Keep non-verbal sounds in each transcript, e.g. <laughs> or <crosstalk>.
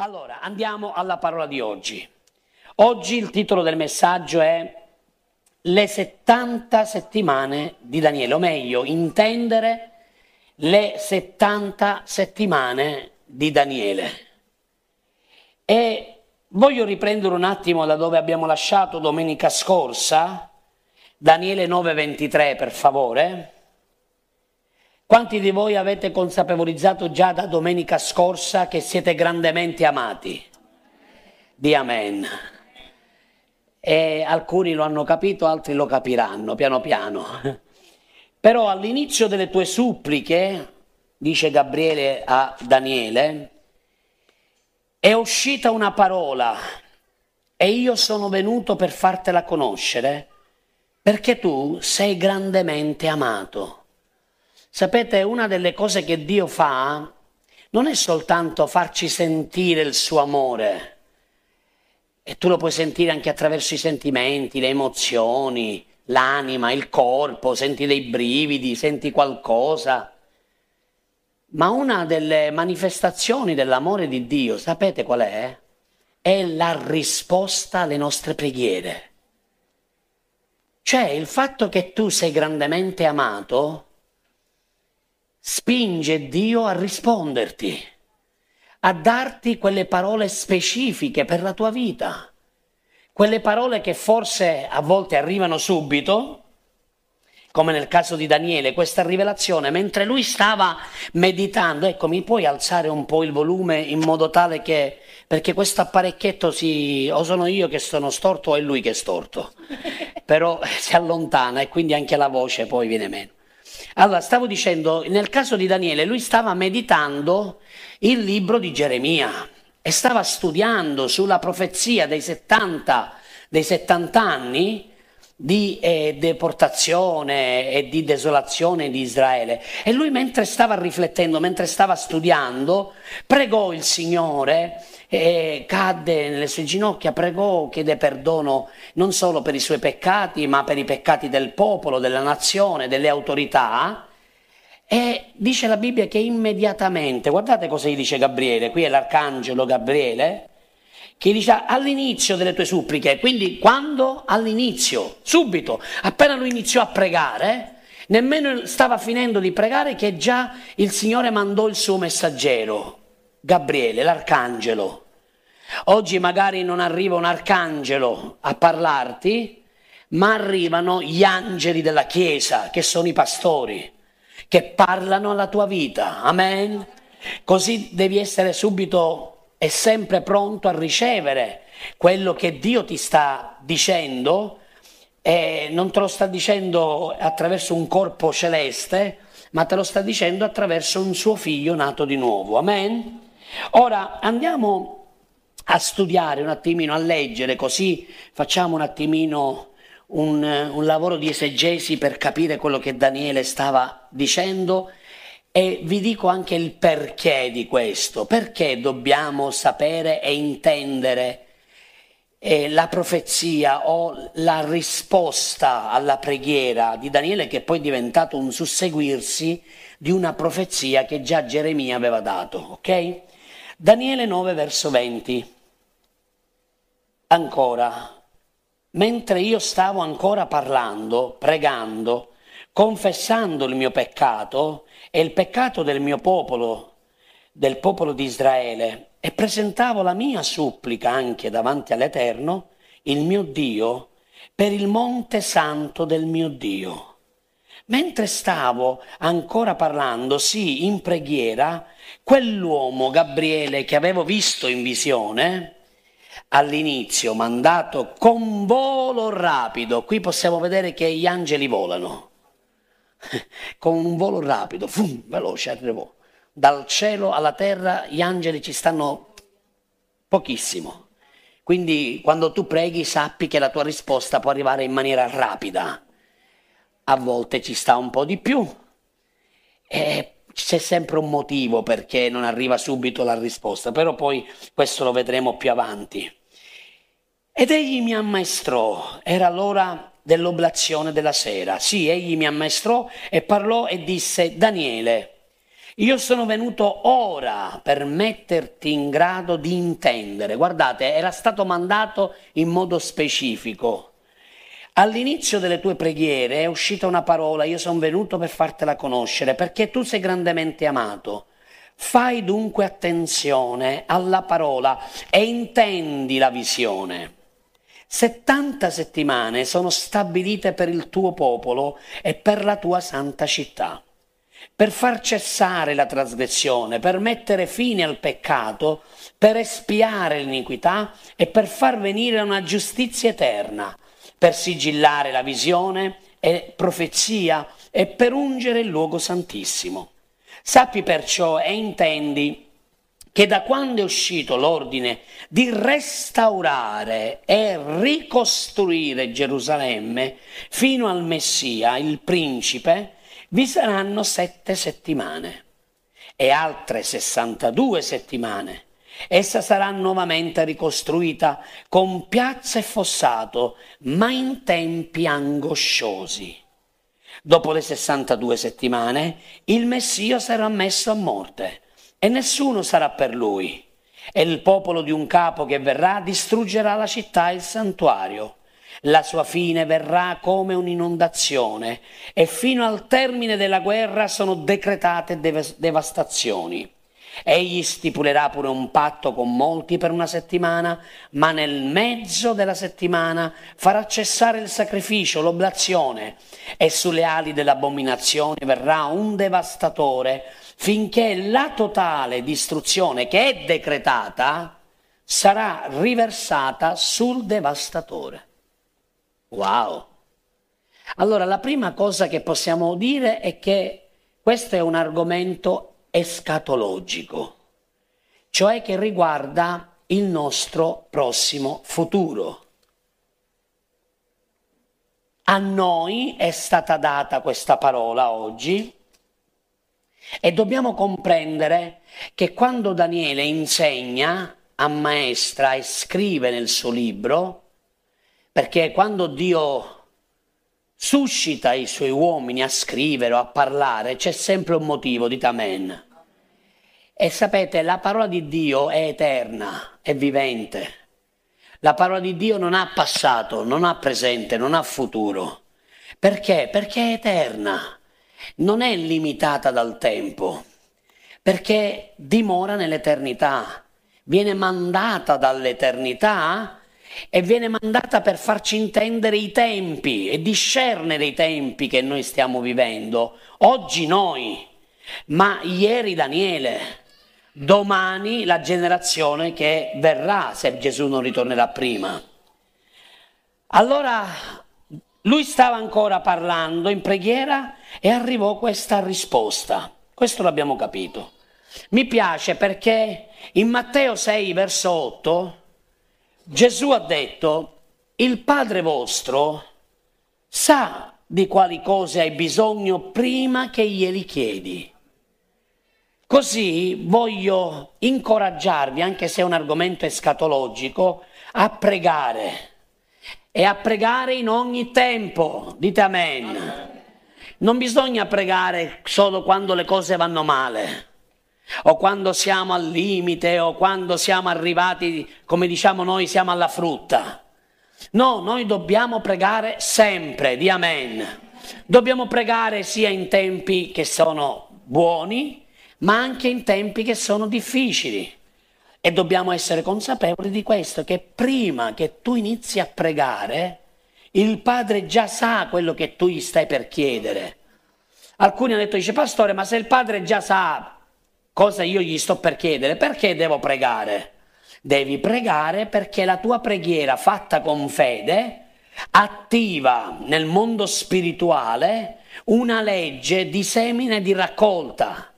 Allora, andiamo alla parola di oggi. Oggi il titolo del messaggio è Le 70 settimane di Daniele, o meglio, intendere le 70 settimane di Daniele. E voglio riprendere un attimo da dove abbiamo lasciato domenica scorsa, Daniele 9:23 per favore. Quanti di voi avete consapevolizzato già da domenica scorsa che siete grandemente amati? Di amen. E alcuni lo hanno capito, altri lo capiranno piano piano. Però all'inizio delle tue suppliche, dice Gabriele a Daniele, è uscita una parola e io sono venuto per fartela conoscere perché tu sei grandemente amato. Sapete, una delle cose che Dio fa non è soltanto farci sentire il suo amore, e tu lo puoi sentire anche attraverso i sentimenti, le emozioni, l'anima, il corpo, senti dei brividi, senti qualcosa. Ma una delle manifestazioni dell'amore di Dio, sapete qual è? È la risposta alle nostre preghiere. Cioè il fatto che tu sei grandemente amato spinge Dio a risponderti, a darti quelle parole specifiche per la tua vita, quelle parole che forse a volte arrivano subito, come nel caso di Daniele, questa rivelazione, mentre lui stava meditando, ecco, mi puoi alzare un po' il volume in modo tale che, perché questo apparecchietto si, o sono io che sono storto o è lui che è storto, <laughs> però si allontana e quindi anche la voce poi viene meno. Allora, stavo dicendo, nel caso di Daniele, lui stava meditando il libro di Geremia e stava studiando sulla profezia dei 70, dei 70 anni di eh, deportazione e di desolazione di Israele. E lui mentre stava riflettendo, mentre stava studiando, pregò il Signore e cadde nelle sue ginocchia, pregò, chiede perdono non solo per i suoi peccati, ma per i peccati del popolo, della nazione, delle autorità. E dice la Bibbia che immediatamente, guardate cosa gli dice Gabriele, qui è l'arcangelo Gabriele, che dice all'inizio delle tue suppliche, quindi quando? All'inizio, subito, appena lui iniziò a pregare, nemmeno stava finendo di pregare che già il Signore mandò il suo messaggero, Gabriele, l'arcangelo. Oggi magari non arriva un arcangelo a parlarti, ma arrivano gli angeli della Chiesa, che sono i pastori, che parlano alla tua vita. Amen. Così devi essere subito e sempre pronto a ricevere quello che Dio ti sta dicendo e non te lo sta dicendo attraverso un corpo celeste, ma te lo sta dicendo attraverso un suo figlio nato di nuovo. Amen. Ora andiamo a studiare un attimino, a leggere, così facciamo un attimino un, un lavoro di esegesi per capire quello che Daniele stava dicendo e vi dico anche il perché di questo, perché dobbiamo sapere e intendere eh, la profezia o la risposta alla preghiera di Daniele che poi è diventato un susseguirsi di una profezia che già Geremia aveva dato, ok? Daniele 9 verso 20. Ancora, mentre io stavo ancora parlando, pregando, confessando il mio peccato e il peccato del mio popolo, del popolo di Israele, e presentavo la mia supplica anche davanti all'Eterno, il mio Dio, per il monte santo del mio Dio. Mentre stavo ancora parlando, sì, in preghiera, quell'uomo, Gabriele, che avevo visto in visione, all'inizio mandato con volo rapido, qui possiamo vedere che gli angeli volano, <laughs> con un volo rapido, fum, veloce arrivò. Dal cielo alla terra gli angeli ci stanno pochissimo. Quindi quando tu preghi sappi che la tua risposta può arrivare in maniera rapida a volte ci sta un po' di più e c'è sempre un motivo perché non arriva subito la risposta, però poi questo lo vedremo più avanti. Ed egli mi ammaestrò, era l'ora dell'oblazione della sera. Sì, egli mi ammaestrò e parlò e disse, Daniele, Io sono venuto ora per metterti in grado di intendere. Guardate, era stato mandato in modo specifico. All'inizio delle tue preghiere è uscita una parola, io sono venuto per fartela conoscere, perché tu sei grandemente amato. Fai dunque attenzione alla parola e intendi la visione. 70 settimane sono stabilite per il tuo popolo e per la tua santa città per far cessare la trasgressione, per mettere fine al peccato, per espiare l'iniquità e per far venire una giustizia eterna, per sigillare la visione e profezia e per ungere il luogo santissimo. Sappi perciò e intendi che da quando è uscito l'ordine di restaurare e ricostruire Gerusalemme fino al Messia, il principe, vi saranno sette settimane e altre 62 settimane. Essa sarà nuovamente ricostruita con piazza e fossato, ma in tempi angosciosi. Dopo le 62 settimane, il Messia sarà messo a morte e nessuno sarà per lui. E il popolo di un capo che verrà distruggerà la città e il santuario la sua fine verrà come un'inondazione e fino al termine della guerra sono decretate dev- devastazioni. Egli stipulerà pure un patto con molti per una settimana, ma nel mezzo della settimana farà cessare il sacrificio, l'oblazione, e sulle ali dell'abominazione verrà un devastatore, finché la totale distruzione che è decretata sarà riversata sul devastatore. Wow! Allora, la prima cosa che possiamo dire è che questo è un argomento escatologico, cioè che riguarda il nostro prossimo futuro. A noi è stata data questa parola oggi e dobbiamo comprendere che quando Daniele insegna, ammaestra e scrive nel suo libro, perché quando Dio suscita i suoi uomini a scrivere o a parlare, c'è sempre un motivo, dite amen. E sapete, la parola di Dio è eterna, è vivente. La parola di Dio non ha passato, non ha presente, non ha futuro. Perché? Perché è eterna, non è limitata dal tempo, perché dimora nell'eternità, viene mandata dall'eternità e viene mandata per farci intendere i tempi e discernere i tempi che noi stiamo vivendo. Oggi noi, ma ieri Daniele, domani la generazione che verrà se Gesù non ritornerà prima. Allora lui stava ancora parlando in preghiera e arrivò questa risposta. Questo l'abbiamo capito. Mi piace perché in Matteo 6, verso 8, Gesù ha detto, il Padre vostro sa di quali cose hai bisogno prima che glieli chiedi. Così voglio incoraggiarvi, anche se è un argomento escatologico, a pregare e a pregare in ogni tempo. Dite amen. Non bisogna pregare solo quando le cose vanno male o quando siamo al limite o quando siamo arrivati, come diciamo noi, siamo alla frutta. No, noi dobbiamo pregare sempre, di amen. Dobbiamo pregare sia in tempi che sono buoni, ma anche in tempi che sono difficili. E dobbiamo essere consapevoli di questo, che prima che tu inizi a pregare, il Padre già sa quello che tu gli stai per chiedere. Alcuni hanno detto, dice, pastore, ma se il Padre già sa cosa io gli sto per chiedere, perché devo pregare? Devi pregare perché la tua preghiera fatta con fede attiva nel mondo spirituale una legge di semine e di raccolta,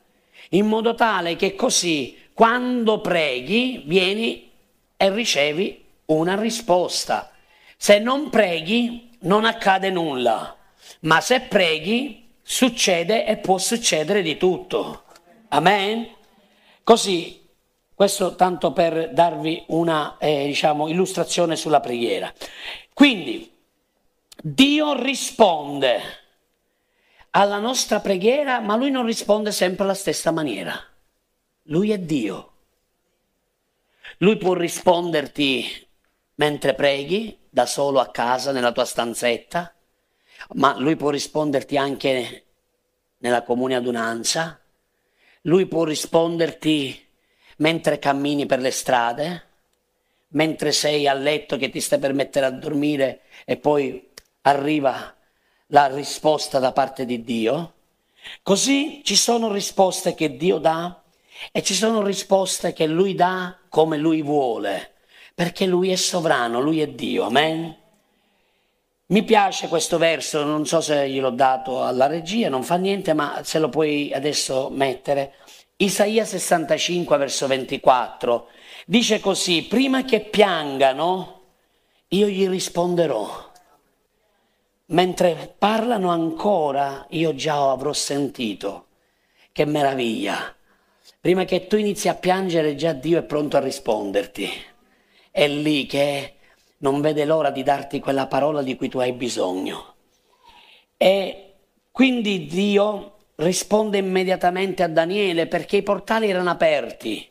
in modo tale che così quando preghi vieni e ricevi una risposta. Se non preghi non accade nulla, ma se preghi succede e può succedere di tutto. Amen? Così, questo tanto per darvi una eh, diciamo, illustrazione sulla preghiera. Quindi, Dio risponde alla nostra preghiera, ma lui non risponde sempre alla stessa maniera. Lui è Dio. Lui può risponderti mentre preghi, da solo a casa, nella tua stanzetta, ma lui può risponderti anche nella comune adunanza, lui può risponderti mentre cammini per le strade, mentre sei a letto che ti stai per mettere a dormire e poi arriva la risposta da parte di Dio. Così ci sono risposte che Dio dà e ci sono risposte che Lui dà come Lui vuole, perché Lui è sovrano, Lui è Dio. Amen. Mi piace questo verso, non so se gliel'ho dato alla regia, non fa niente, ma se lo puoi adesso mettere. Isaia 65, verso 24, dice così, prima che piangano, io gli risponderò. Mentre parlano ancora, io già avrò sentito. Che meraviglia! Prima che tu inizi a piangere, già Dio è pronto a risponderti. È lì che non vede l'ora di darti quella parola di cui tu hai bisogno. E quindi Dio risponde immediatamente a Daniele perché i portali erano aperti.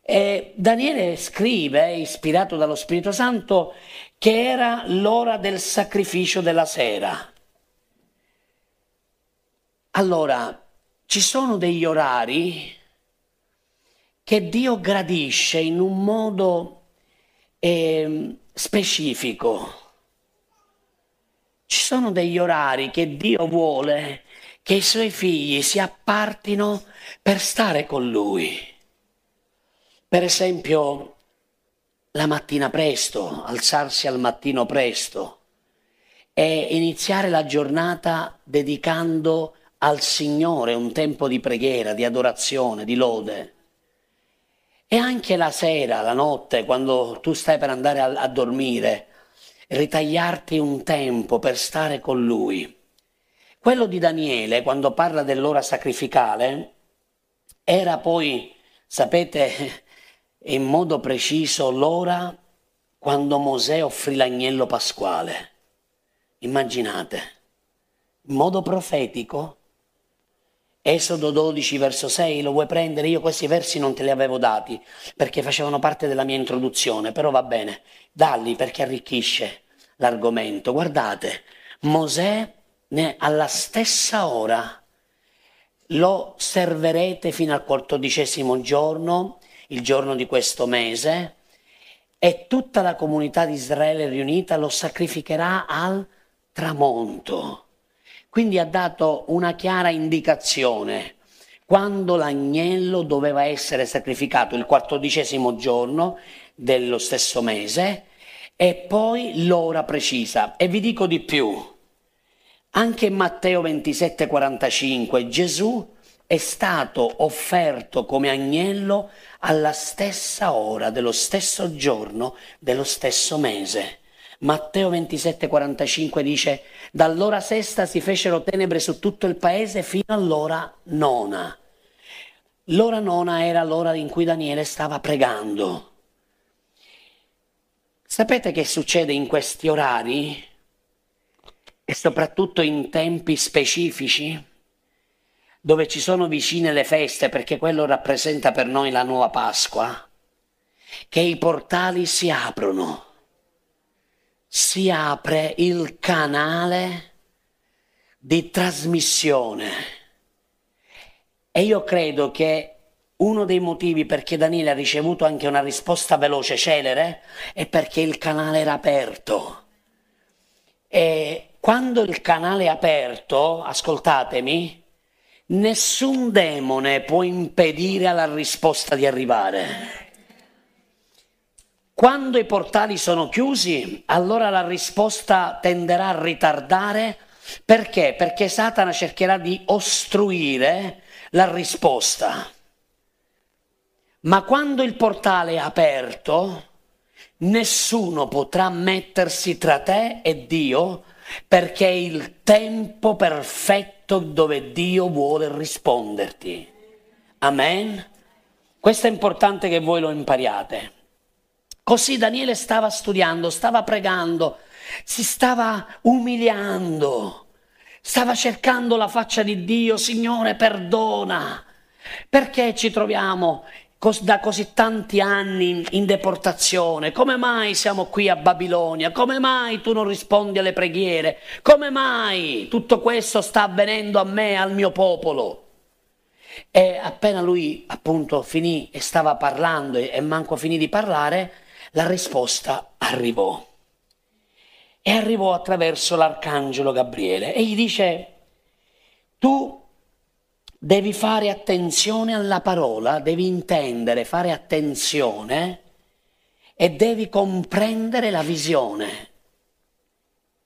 E Daniele scrive, ispirato dallo Spirito Santo, che era l'ora del sacrificio della sera. Allora, ci sono degli orari che Dio gradisce in un modo eh, specifico. Ci sono degli orari che Dio vuole che i suoi figli si appartino per stare con lui. Per esempio, la mattina presto, alzarsi al mattino presto e iniziare la giornata dedicando al Signore un tempo di preghiera, di adorazione, di lode. E anche la sera, la notte, quando tu stai per andare a, a dormire, ritagliarti un tempo per stare con Lui quello di Daniele, quando parla dell'ora sacrificale, era poi, sapete, <laughs> in modo preciso l'ora quando Mosè offrì l'agnello pasquale. Immaginate, in modo profetico, Esodo 12 verso 6, lo vuoi prendere? Io questi versi non te li avevo dati perché facevano parte della mia introduzione, però va bene, dalli perché arricchisce l'argomento. Guardate, Mosè alla stessa ora lo serverete fino al quattordicesimo giorno, il giorno di questo mese, e tutta la comunità di Israele riunita lo sacrificherà al tramonto. Quindi ha dato una chiara indicazione quando l'agnello doveva essere sacrificato il quattordicesimo giorno dello stesso mese e poi l'ora precisa. E vi dico di più, anche in Matteo 27:45 Gesù è stato offerto come agnello alla stessa ora, dello stesso giorno, dello stesso mese. Matteo 27:45 dice, dall'ora sesta si fecero tenebre su tutto il paese fino all'ora nona. L'ora nona era l'ora in cui Daniele stava pregando. Sapete che succede in questi orari? e soprattutto in tempi specifici dove ci sono vicine le feste, perché quello rappresenta per noi la nuova Pasqua, che i portali si aprono, si apre il canale di trasmissione. E io credo che uno dei motivi perché Daniele ha ricevuto anche una risposta veloce, celere, è perché il canale era aperto. E quando il canale è aperto, ascoltatemi, nessun demone può impedire alla risposta di arrivare. Quando i portali sono chiusi, allora la risposta tenderà a ritardare. Perché? Perché Satana cercherà di ostruire la risposta. Ma quando il portale è aperto, nessuno potrà mettersi tra te e Dio perché è il tempo perfetto dove Dio vuole risponderti. Amen? Questo è importante che voi lo impariate. Così Daniele stava studiando, stava pregando, si stava umiliando Stava cercando la faccia di Dio, Signore, perdona. Perché ci troviamo da così tanti anni in deportazione? Come mai siamo qui a Babilonia? Come mai tu non rispondi alle preghiere? Come mai tutto questo sta avvenendo a me, al mio popolo? E appena lui appunto finì e stava parlando e manco finì di parlare, la risposta arrivò. E arrivò attraverso l'arcangelo Gabriele e gli dice, tu devi fare attenzione alla parola, devi intendere, fare attenzione e devi comprendere la visione.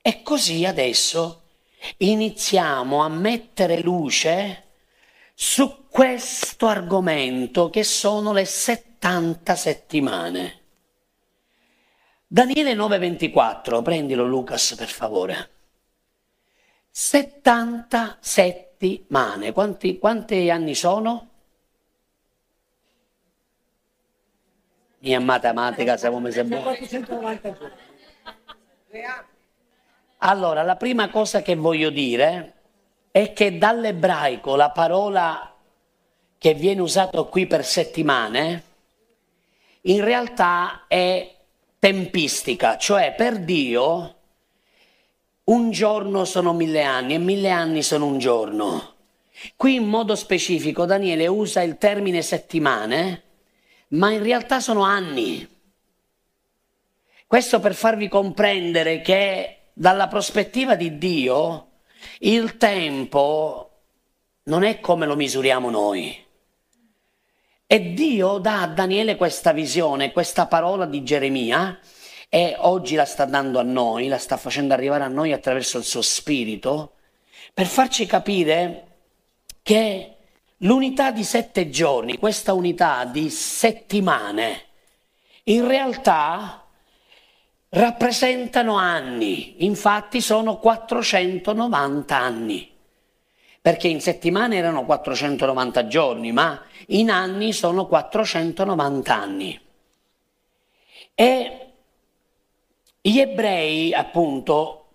E così adesso iniziamo a mettere luce su questo argomento che sono le 70 settimane. Daniele 9:24, prendilo Lucas per favore. 70 settimane, quanti, quanti anni sono? Mia matematica, siamo mesi Allora, la prima cosa che voglio dire è che dall'ebraico la parola che viene usata qui per settimane in realtà è tempistica, cioè per Dio un giorno sono mille anni e mille anni sono un giorno. Qui in modo specifico Daniele usa il termine settimane, ma in realtà sono anni. Questo per farvi comprendere che dalla prospettiva di Dio il tempo non è come lo misuriamo noi. E Dio dà a Daniele questa visione, questa parola di Geremia, e oggi la sta dando a noi, la sta facendo arrivare a noi attraverso il suo spirito, per farci capire che l'unità di sette giorni, questa unità di settimane, in realtà rappresentano anni, infatti sono 490 anni, perché in settimane erano 490 giorni, ma in anni sono 490 anni. E gli ebrei, appunto,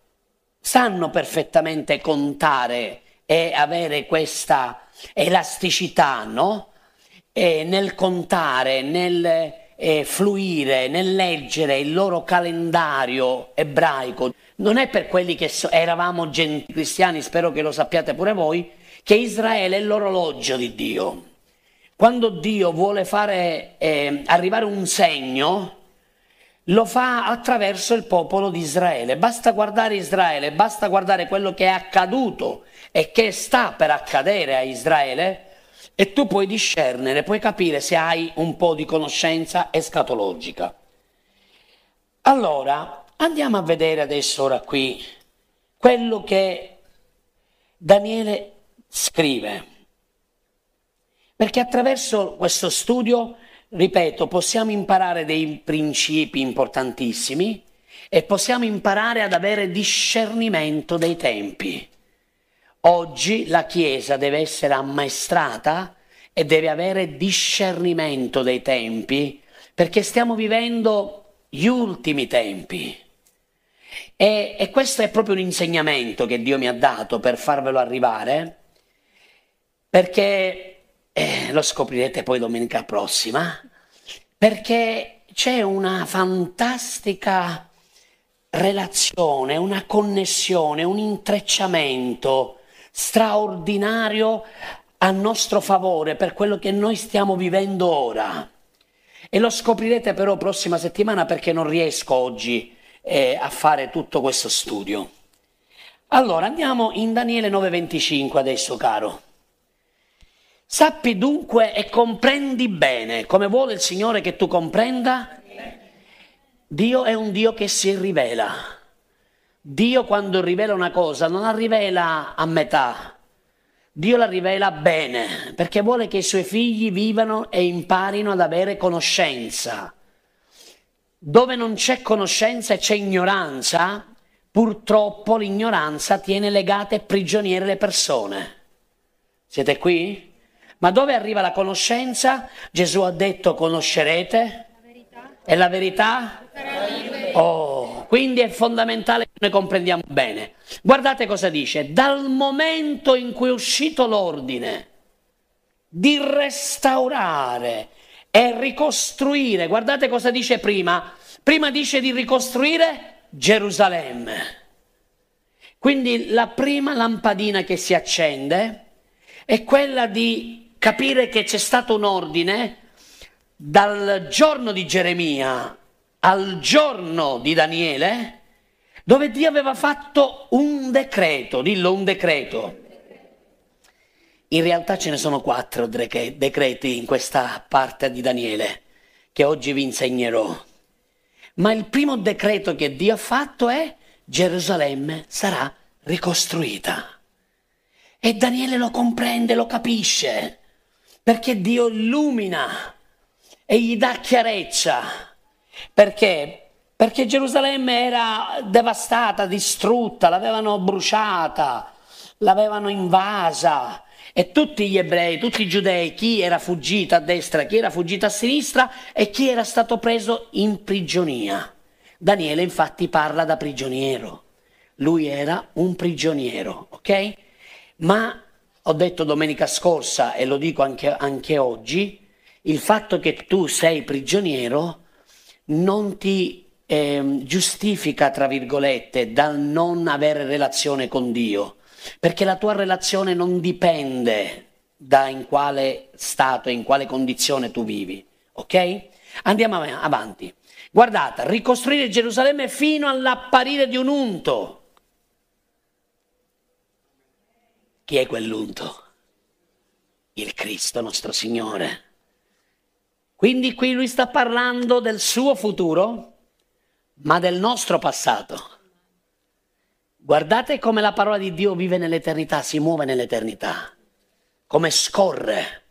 sanno perfettamente contare e avere questa elasticità, no? E nel contare, nel eh, fluire nel leggere il loro calendario ebraico. Non è per quelli che so, eravamo gentili cristiani, spero che lo sappiate pure voi, che Israele è l'orologio di Dio. Quando Dio vuole fare eh, arrivare un segno, lo fa attraverso il popolo di Israele. Basta guardare Israele, basta guardare quello che è accaduto e che sta per accadere a Israele e tu puoi discernere, puoi capire se hai un po' di conoscenza escatologica. Allora, andiamo a vedere adesso ora qui quello che Daniele scrive. Perché attraverso questo studio, ripeto, possiamo imparare dei principi importantissimi e possiamo imparare ad avere discernimento dei tempi. Oggi la Chiesa deve essere ammaestrata e deve avere discernimento dei tempi perché stiamo vivendo gli ultimi tempi. E, e, questo è proprio un insegnamento che Dio mi ha dato per farvelo arrivare, perché eh, lo scoprirete poi domenica prossima, perché c'è una fantastica relazione, una connessione, un intrecciamento straordinario a nostro favore per quello che noi stiamo vivendo ora. E lo scoprirete però prossima settimana perché non riesco oggi eh, a fare tutto questo studio. Allora andiamo in Daniele 9:25 adesso, caro. Sappi dunque e comprendi bene come vuole il Signore che tu comprenda. Dio è un Dio che si rivela. Dio quando rivela una cosa non la rivela a metà, Dio la rivela bene, perché vuole che i suoi figli vivano e imparino ad avere conoscenza. Dove non c'è conoscenza e c'è ignoranza, purtroppo l'ignoranza tiene legate e prigioniere le persone. Siete qui? Ma dove arriva la conoscenza? Gesù ha detto conoscerete. E la verità? Oh, Quindi è fondamentale che noi comprendiamo bene. Guardate cosa dice, dal momento in cui è uscito l'ordine di restaurare e ricostruire, guardate cosa dice prima, prima dice di ricostruire Gerusalemme. Quindi la prima lampadina che si accende è quella di capire che c'è stato un ordine dal giorno di Geremia al giorno di Daniele, dove Dio aveva fatto un decreto, dillo un decreto. In realtà ce ne sono quattro decreti in questa parte di Daniele che oggi vi insegnerò. Ma il primo decreto che Dio ha fatto è Gerusalemme sarà ricostruita. E Daniele lo comprende, lo capisce, perché Dio illumina e gli dà chiarezza perché? Perché Gerusalemme era devastata, distrutta, l'avevano bruciata, l'avevano invasa e tutti gli ebrei, tutti i giudei, chi era fuggito a destra, chi era fuggito a sinistra e chi era stato preso in prigionia. Daniele infatti parla da prigioniero. Lui era un prigioniero, ok? Ma ho detto domenica scorsa e lo dico anche, anche oggi, il fatto che tu sei prigioniero non ti eh, giustifica, tra virgolette, dal non avere relazione con Dio, perché la tua relazione non dipende da in quale stato e in quale condizione tu vivi, ok? Andiamo avanti. Guardate, ricostruire Gerusalemme fino all'apparire di un unto. Chi è quell'unto? Il Cristo nostro Signore. Quindi qui lui sta parlando del suo futuro, ma del nostro passato. Guardate come la parola di Dio vive nell'eternità, si muove nell'eternità, come scorre.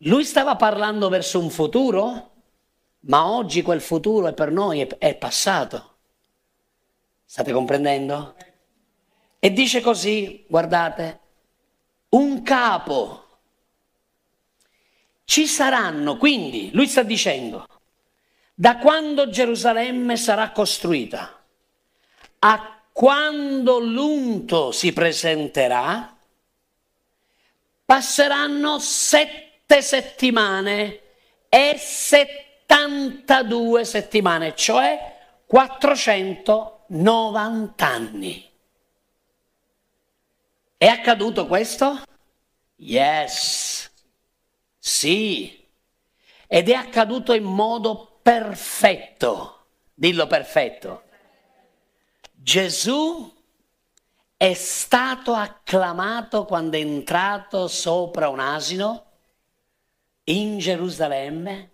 Lui stava parlando verso un futuro, ma oggi quel futuro è per noi è, passato. State comprendendo? E dice così, guardate, un capo ci saranno, quindi lui sta dicendo, da quando Gerusalemme sarà costruita a quando l'unto si presenterà, passeranno sette settimane e 72 settimane, cioè 490 anni. È accaduto questo? Yes. Sì, ed è accaduto in modo perfetto. Dillo perfetto. Gesù è stato acclamato quando è entrato sopra un asino in Gerusalemme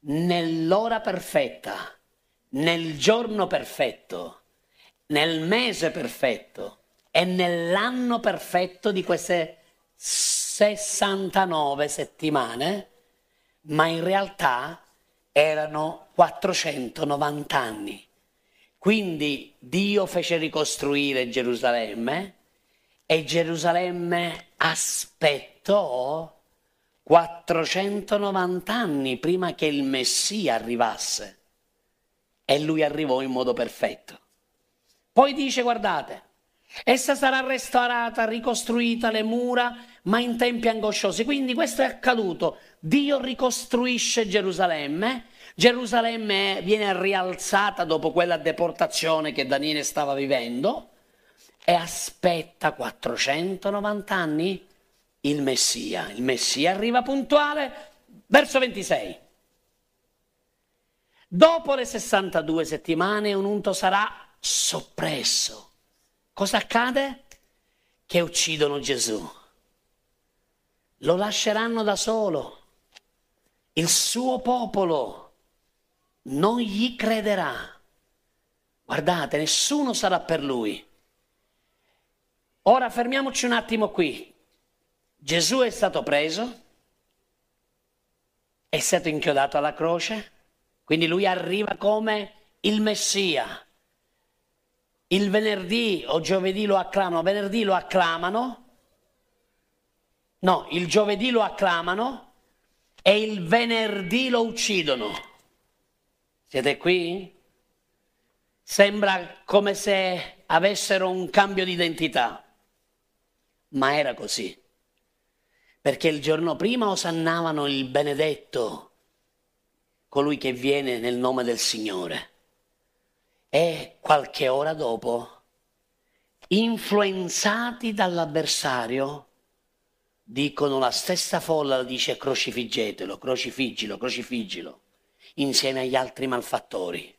nell'ora perfetta, nel giorno perfetto, nel mese perfetto e nell'anno perfetto di queste 69 settimane, ma in realtà erano 490 anni. Quindi Dio fece ricostruire Gerusalemme e Gerusalemme aspettò 490 anni prima che il Messia arrivasse e lui arrivò in modo perfetto. Poi dice, guardate, essa sarà restaurata, ricostruita, le mura ma in tempi angosciosi. Quindi questo è accaduto. Dio ricostruisce Gerusalemme, Gerusalemme viene rialzata dopo quella deportazione che Daniele stava vivendo e aspetta 490 anni il Messia. Il Messia arriva puntuale, verso 26. Dopo le 62 settimane un unto sarà soppresso. Cosa accade? Che uccidono Gesù lo lasceranno da solo. Il suo popolo non gli crederà. Guardate, nessuno sarà per lui. Ora fermiamoci un attimo qui. Gesù è stato preso, è stato inchiodato alla croce, quindi lui arriva come il Messia. Il venerdì o giovedì lo acclamano, venerdì lo acclamano, No, il giovedì lo acclamano e il venerdì lo uccidono. Siete qui? Sembra come se avessero un cambio di identità, ma era così. Perché il giorno prima osannavano il benedetto, colui che viene nel nome del Signore. E qualche ora dopo, influenzati dall'avversario, dicono la stessa folla, dice crocifiggetelo, crocifiggilo, crocifiggilo, insieme agli altri malfattori.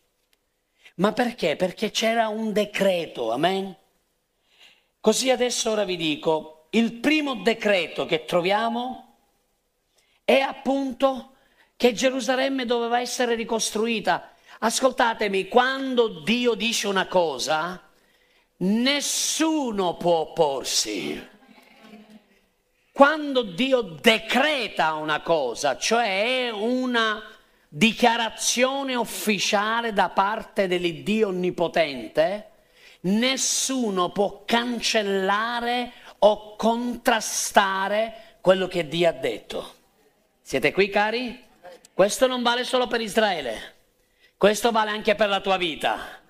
Ma perché? Perché c'era un decreto, amen? Così adesso ora vi dico, il primo decreto che troviamo è appunto che Gerusalemme doveva essere ricostruita. Ascoltatemi, quando Dio dice una cosa, nessuno può opporsi. Quando Dio decreta una cosa, cioè è una dichiarazione ufficiale da parte dell'Iddio Onnipotente, nessuno può cancellare o contrastare quello che Dio ha detto. Siete qui cari? Questo non vale solo per Israele, questo vale anche per la tua vita.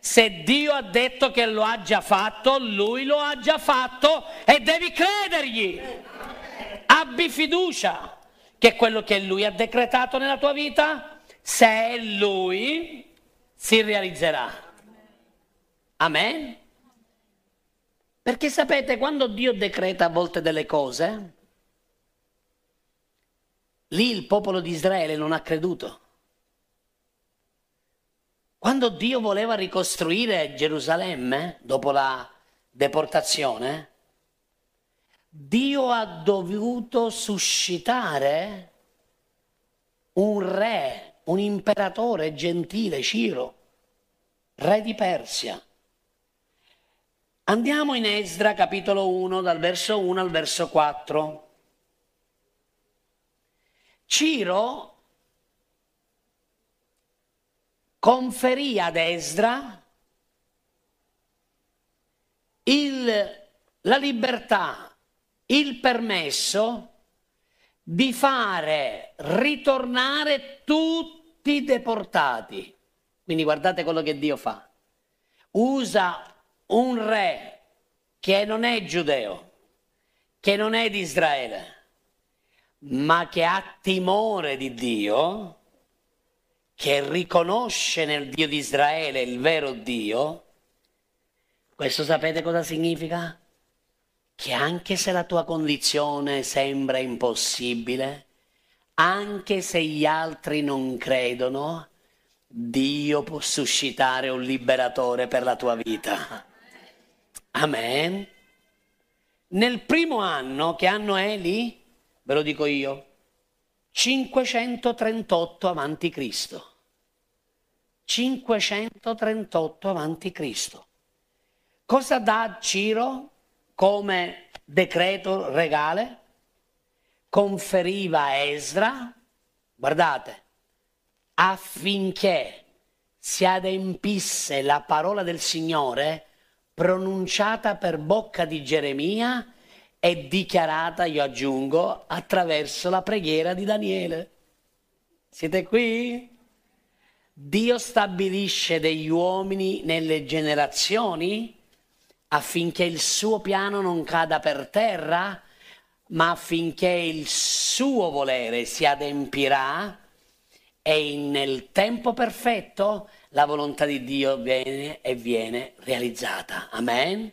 Se Dio ha detto che lo ha già fatto, Lui lo ha già fatto e devi credergli. Abbi fiducia che quello che Lui ha decretato nella tua vita, se è Lui, si realizzerà. Amen? Perché sapete, quando Dio decreta a volte delle cose, lì il popolo di Israele non ha creduto. Quando Dio voleva ricostruire Gerusalemme dopo la deportazione, Dio ha dovuto suscitare un re, un imperatore gentile, Ciro, re di Persia. Andiamo in Esdra capitolo 1 dal verso 1 al verso 4. Ciro conferì ad Esdra il, la libertà, il permesso di fare ritornare tutti i deportati. Quindi guardate quello che Dio fa. Usa un re che non è giudeo, che non è di Israele, ma che ha timore di Dio che riconosce nel Dio di Israele il vero Dio, questo sapete cosa significa? Che anche se la tua condizione sembra impossibile, anche se gli altri non credono, Dio può suscitare un liberatore per la tua vita. Amen. Nel primo anno, che anno è lì? Ve lo dico io. 538 avanti Cristo. 538 avanti Cristo. Cosa dà Ciro come decreto regale? Conferiva a Esdra, guardate, affinché si adempisse la parola del Signore pronunciata per bocca di Geremia è dichiarata, io aggiungo, attraverso la preghiera di Daniele. Siete qui? Dio stabilisce degli uomini nelle generazioni affinché il suo piano non cada per terra, ma affinché il suo volere si adempirà e nel tempo perfetto la volontà di Dio viene e viene realizzata. Amen.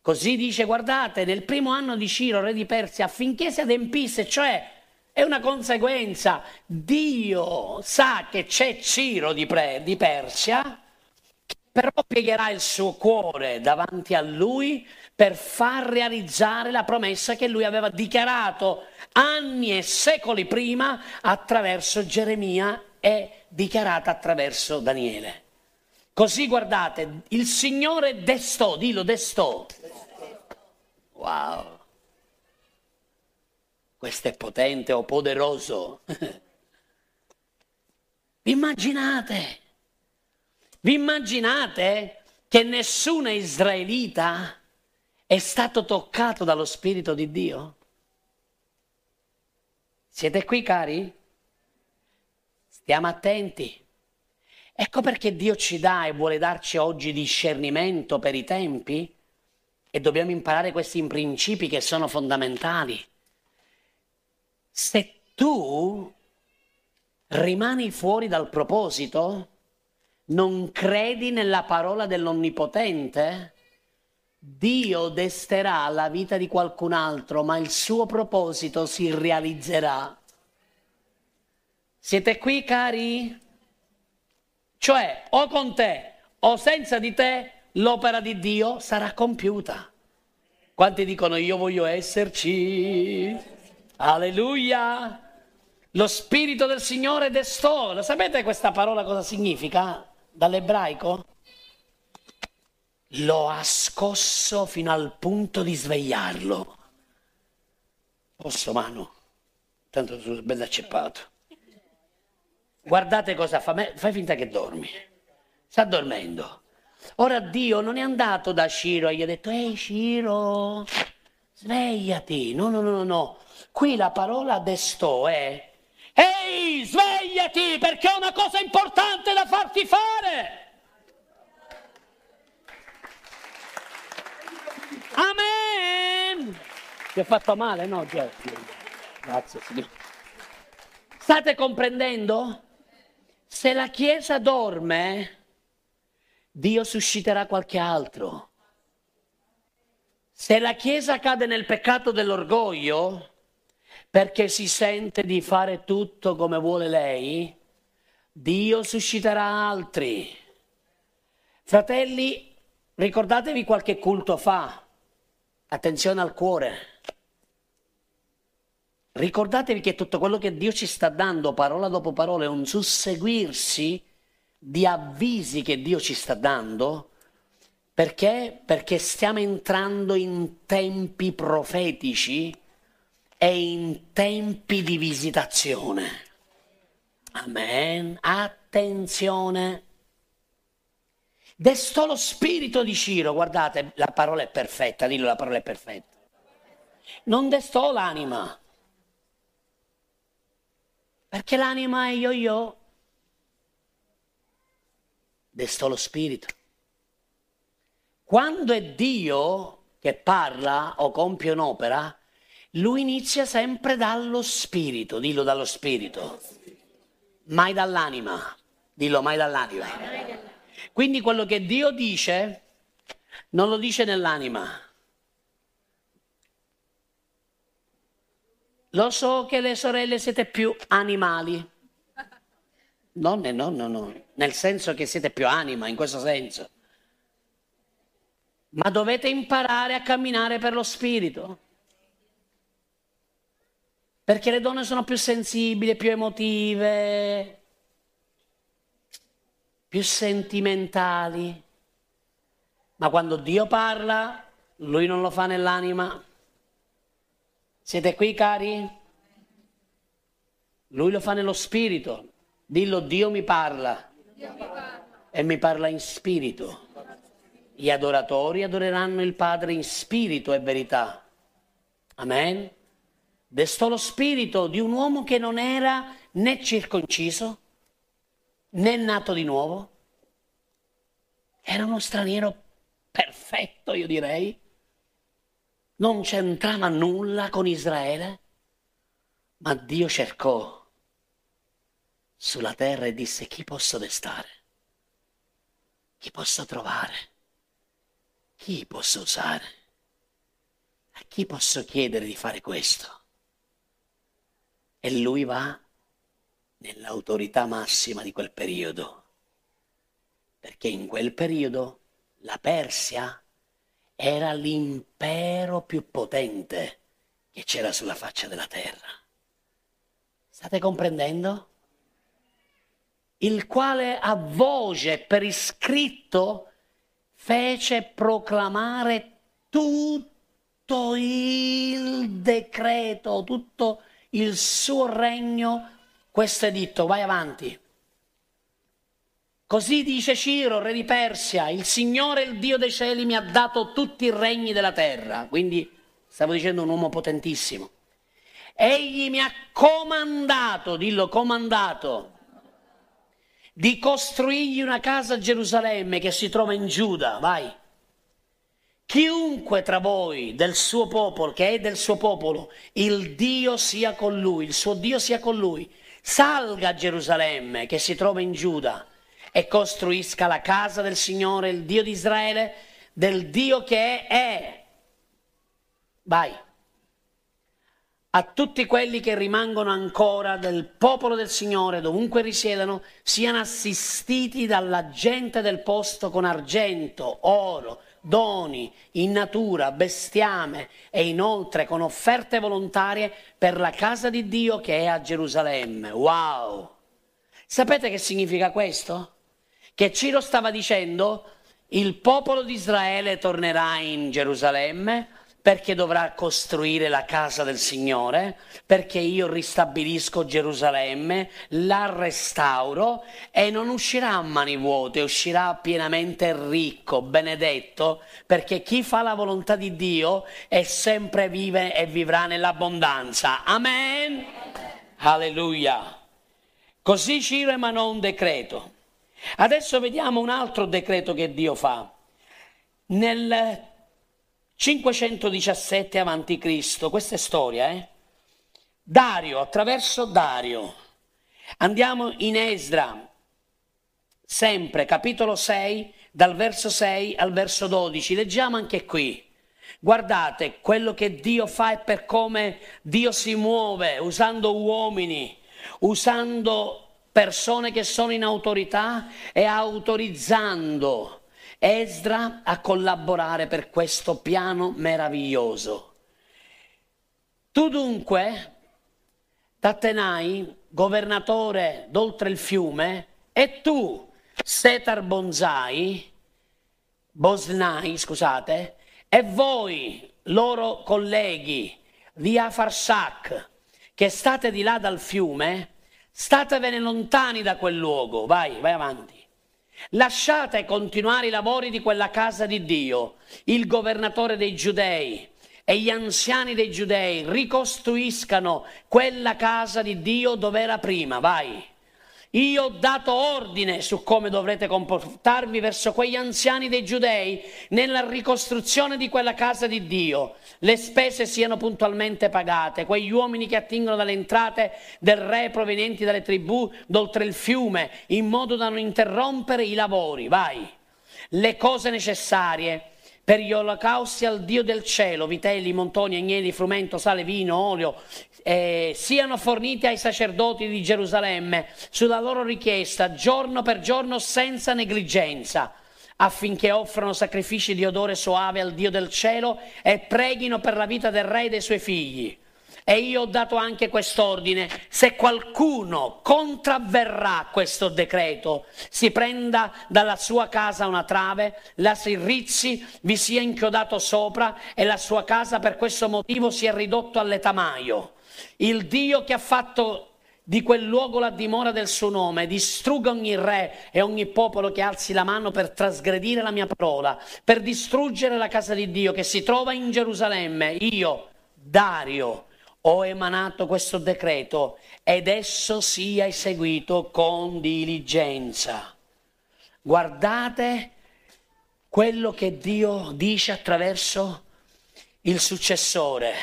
Così dice, guardate, nel primo anno di Ciro, re di Persia, affinché si adempisse, cioè è una conseguenza, Dio sa che c'è Ciro di, Pre, di Persia, però piegherà il suo cuore davanti a lui per far realizzare la promessa che lui aveva dichiarato anni e secoli prima attraverso Geremia e dichiarata attraverso Daniele. Così guardate, il Signore destò, dillo destò, Wow! Questo è potente o poderoso. <laughs> Immaginate? Vi immaginate che nessun israelita è stato toccato dallo Spirito di Dio? Siete qui cari? Stiamo attenti. Ecco perché Dio ci dà e vuole darci oggi discernimento per i tempi e dobbiamo imparare questi principi che sono fondamentali. Se tu rimani fuori dal proposito, non credi nella parola dell'Onnipotente, Dio desterà la vita di qualcun altro, ma il suo proposito si realizzerà. Siete qui, cari? Cioè, o con te o senza di te, l'opera di Dio sarà compiuta. Quanti dicono io voglio esserci? Alleluia! Lo Spirito del Signore destò. Lo sapete questa parola cosa significa dall'ebraico? Lo ha scosso fino al punto di svegliarlo. Posso, mano? Tanto sono bello acceppato. Guardate cosa fa. Fai finta che dormi. Sta dormendo. Ora Dio non è andato da Ciro e gli ha detto, ehi Ciro, svegliati. No, no, no, no. Qui la parola destò è, ehi, svegliati perché ho una cosa importante da farti fare. Amen. Ti ho fatto male, no, Geoffrey? Grazie, Signore. State comprendendo? Se la Chiesa dorme, Dio susciterà qualche altro. Se la Chiesa cade nel peccato dell'orgoglio, perché si sente di fare tutto come vuole lei, Dio susciterà altri. Fratelli, ricordatevi qualche culto fa, attenzione al cuore. Ricordatevi che tutto quello che Dio ci sta dando, parola dopo parola, è un susseguirsi di avvisi che Dio ci sta dando. Perché? Perché stiamo entrando in tempi profetici e in tempi di visitazione. Amen. Attenzione. Destò lo spirito di Ciro, guardate, la parola è perfetta, dillo la parola è perfetta. Non destò l'anima, perché l'anima è io-io, destò lo spirito. Quando è Dio che parla o compie un'opera, lui inizia sempre dallo spirito, dillo dallo spirito, mai dall'anima, dillo mai dall'anima. Quindi quello che Dio dice non lo dice nell'anima. Lo so che le sorelle siete più animali. Donne, no, no, no nel senso che siete più anima, in questo senso. Ma dovete imparare a camminare per lo spirito. Perché le donne sono più sensibili, più emotive, più sentimentali. Ma quando Dio parla, lui non lo fa nell'anima. Siete qui, cari? Lui lo fa nello spirito. Dillo, Dio mi parla e mi parla in spirito. Gli adoratori adoreranno il Padre in spirito e verità. Amen. Destò lo spirito di un uomo che non era né circonciso né nato di nuovo. Era uno straniero perfetto, io direi. Non c'entrava nulla con Israele, ma Dio cercò sulla terra e disse chi posso destare? Chi posso trovare? Chi posso usare? A chi posso chiedere di fare questo? E lui va nell'autorità massima di quel periodo, perché in quel periodo la Persia era l'impero più potente che c'era sulla faccia della terra. State comprendendo? il quale a voce per iscritto fece proclamare tutto il decreto, tutto il suo regno, questo editto, vai avanti. Così dice Ciro, re di Persia, il Signore, il Dio dei cieli, mi ha dato tutti i regni della terra. Quindi stavo dicendo un uomo potentissimo. Egli mi ha comandato, dillo comandato, di costruirgli una casa a Gerusalemme che si trova in Giuda, vai. Chiunque tra voi del suo popolo, che è del suo popolo, il Dio sia con lui, il suo Dio sia con lui, salga a Gerusalemme che si trova in Giuda e costruisca la casa del Signore, il Dio di Israele, del Dio che è, è. Vai. A tutti quelli che rimangono ancora del popolo del Signore, dovunque risiedano, siano assistiti dalla gente del posto con argento, oro, doni in natura, bestiame e inoltre con offerte volontarie per la casa di Dio che è a Gerusalemme. Wow! Sapete che significa questo? Che Ciro stava dicendo il popolo di Israele tornerà in Gerusalemme perché dovrà costruire la casa del Signore, perché io ristabilisco Gerusalemme, la restauro e non uscirà a mani vuote, uscirà pienamente ricco, benedetto, perché chi fa la volontà di Dio è sempre vive e vivrà nell'abbondanza. Amen. Alleluia. Così Ciro emanò un decreto. Adesso vediamo un altro decreto che Dio fa. Nel 517 a.C., questa è storia, eh? Dario, attraverso Dario. Andiamo in Esdra, sempre capitolo 6, dal verso 6 al verso 12. Leggiamo anche qui. Guardate quello che Dio fa e per come Dio si muove usando uomini, usando persone che sono in autorità e autorizzando Esdra a collaborare per questo piano meraviglioso. Tu dunque, Tattenai, governatore d'oltre il fiume, e tu, Setar Bonzai, Bosnai, scusate, e voi, loro colleghi di Afarsak, che state di là dal fiume, statevene lontani da quel luogo. Vai, vai avanti. Lasciate continuare i lavori di quella casa di Dio. Il governatore dei giudei e gli anziani dei giudei ricostruiscano quella casa di Dio dove era prima. Vai. Io ho dato ordine su come dovrete comportarvi verso quegli anziani dei giudei nella ricostruzione di quella casa di Dio. Le spese siano puntualmente pagate, quegli uomini che attingono dalle entrate del re provenienti dalle tribù d'oltre il fiume, in modo da non interrompere i lavori. Vai. Le cose necessarie per gli olocausti al Dio del cielo, vitelli, montoni, agnelli, frumento, sale, vino, olio, eh, siano forniti ai sacerdoti di Gerusalemme sulla loro richiesta, giorno per giorno, senza negligenza affinché offrano sacrifici di odore soave al Dio del cielo e preghino per la vita del re e dei suoi figli. E io ho dato anche quest'ordine, se qualcuno contravverrà questo decreto, si prenda dalla sua casa una trave, la si rizzi, vi sia inchiodato sopra e la sua casa per questo motivo sia ridotto all'etamaio. Il Dio che ha fatto di quel luogo la dimora del suo nome, distrugga ogni re e ogni popolo che alzi la mano per trasgredire la mia parola, per distruggere la casa di Dio che si trova in Gerusalemme. Io, Dario, ho emanato questo decreto ed esso sia eseguito con diligenza. Guardate quello che Dio dice attraverso il successore.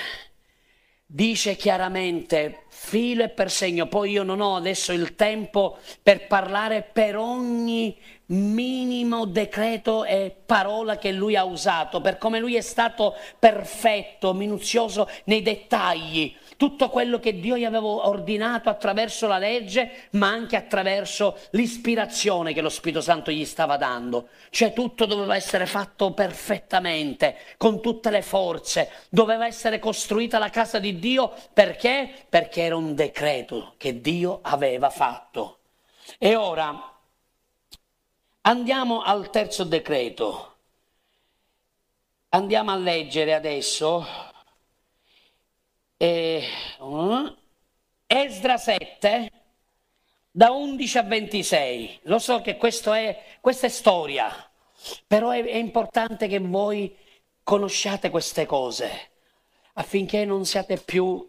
Dice chiaramente filo e per segno, poi io non ho adesso il tempo per parlare per ogni minimo decreto e parola che lui ha usato, per come lui è stato perfetto, minuzioso nei dettagli, tutto quello che Dio gli aveva ordinato attraverso la legge, ma anche attraverso l'ispirazione che lo Spirito Santo gli stava dando. Cioè tutto doveva essere fatto perfettamente, con tutte le forze, doveva essere costruita la casa di Dio perché? Perché era un decreto che Dio aveva fatto. E ora Andiamo al terzo decreto. Andiamo a leggere adesso eh, Esdra 7 da 11 a 26. Lo so che è, questa è storia, però è, è importante che voi conosciate queste cose affinché non siate più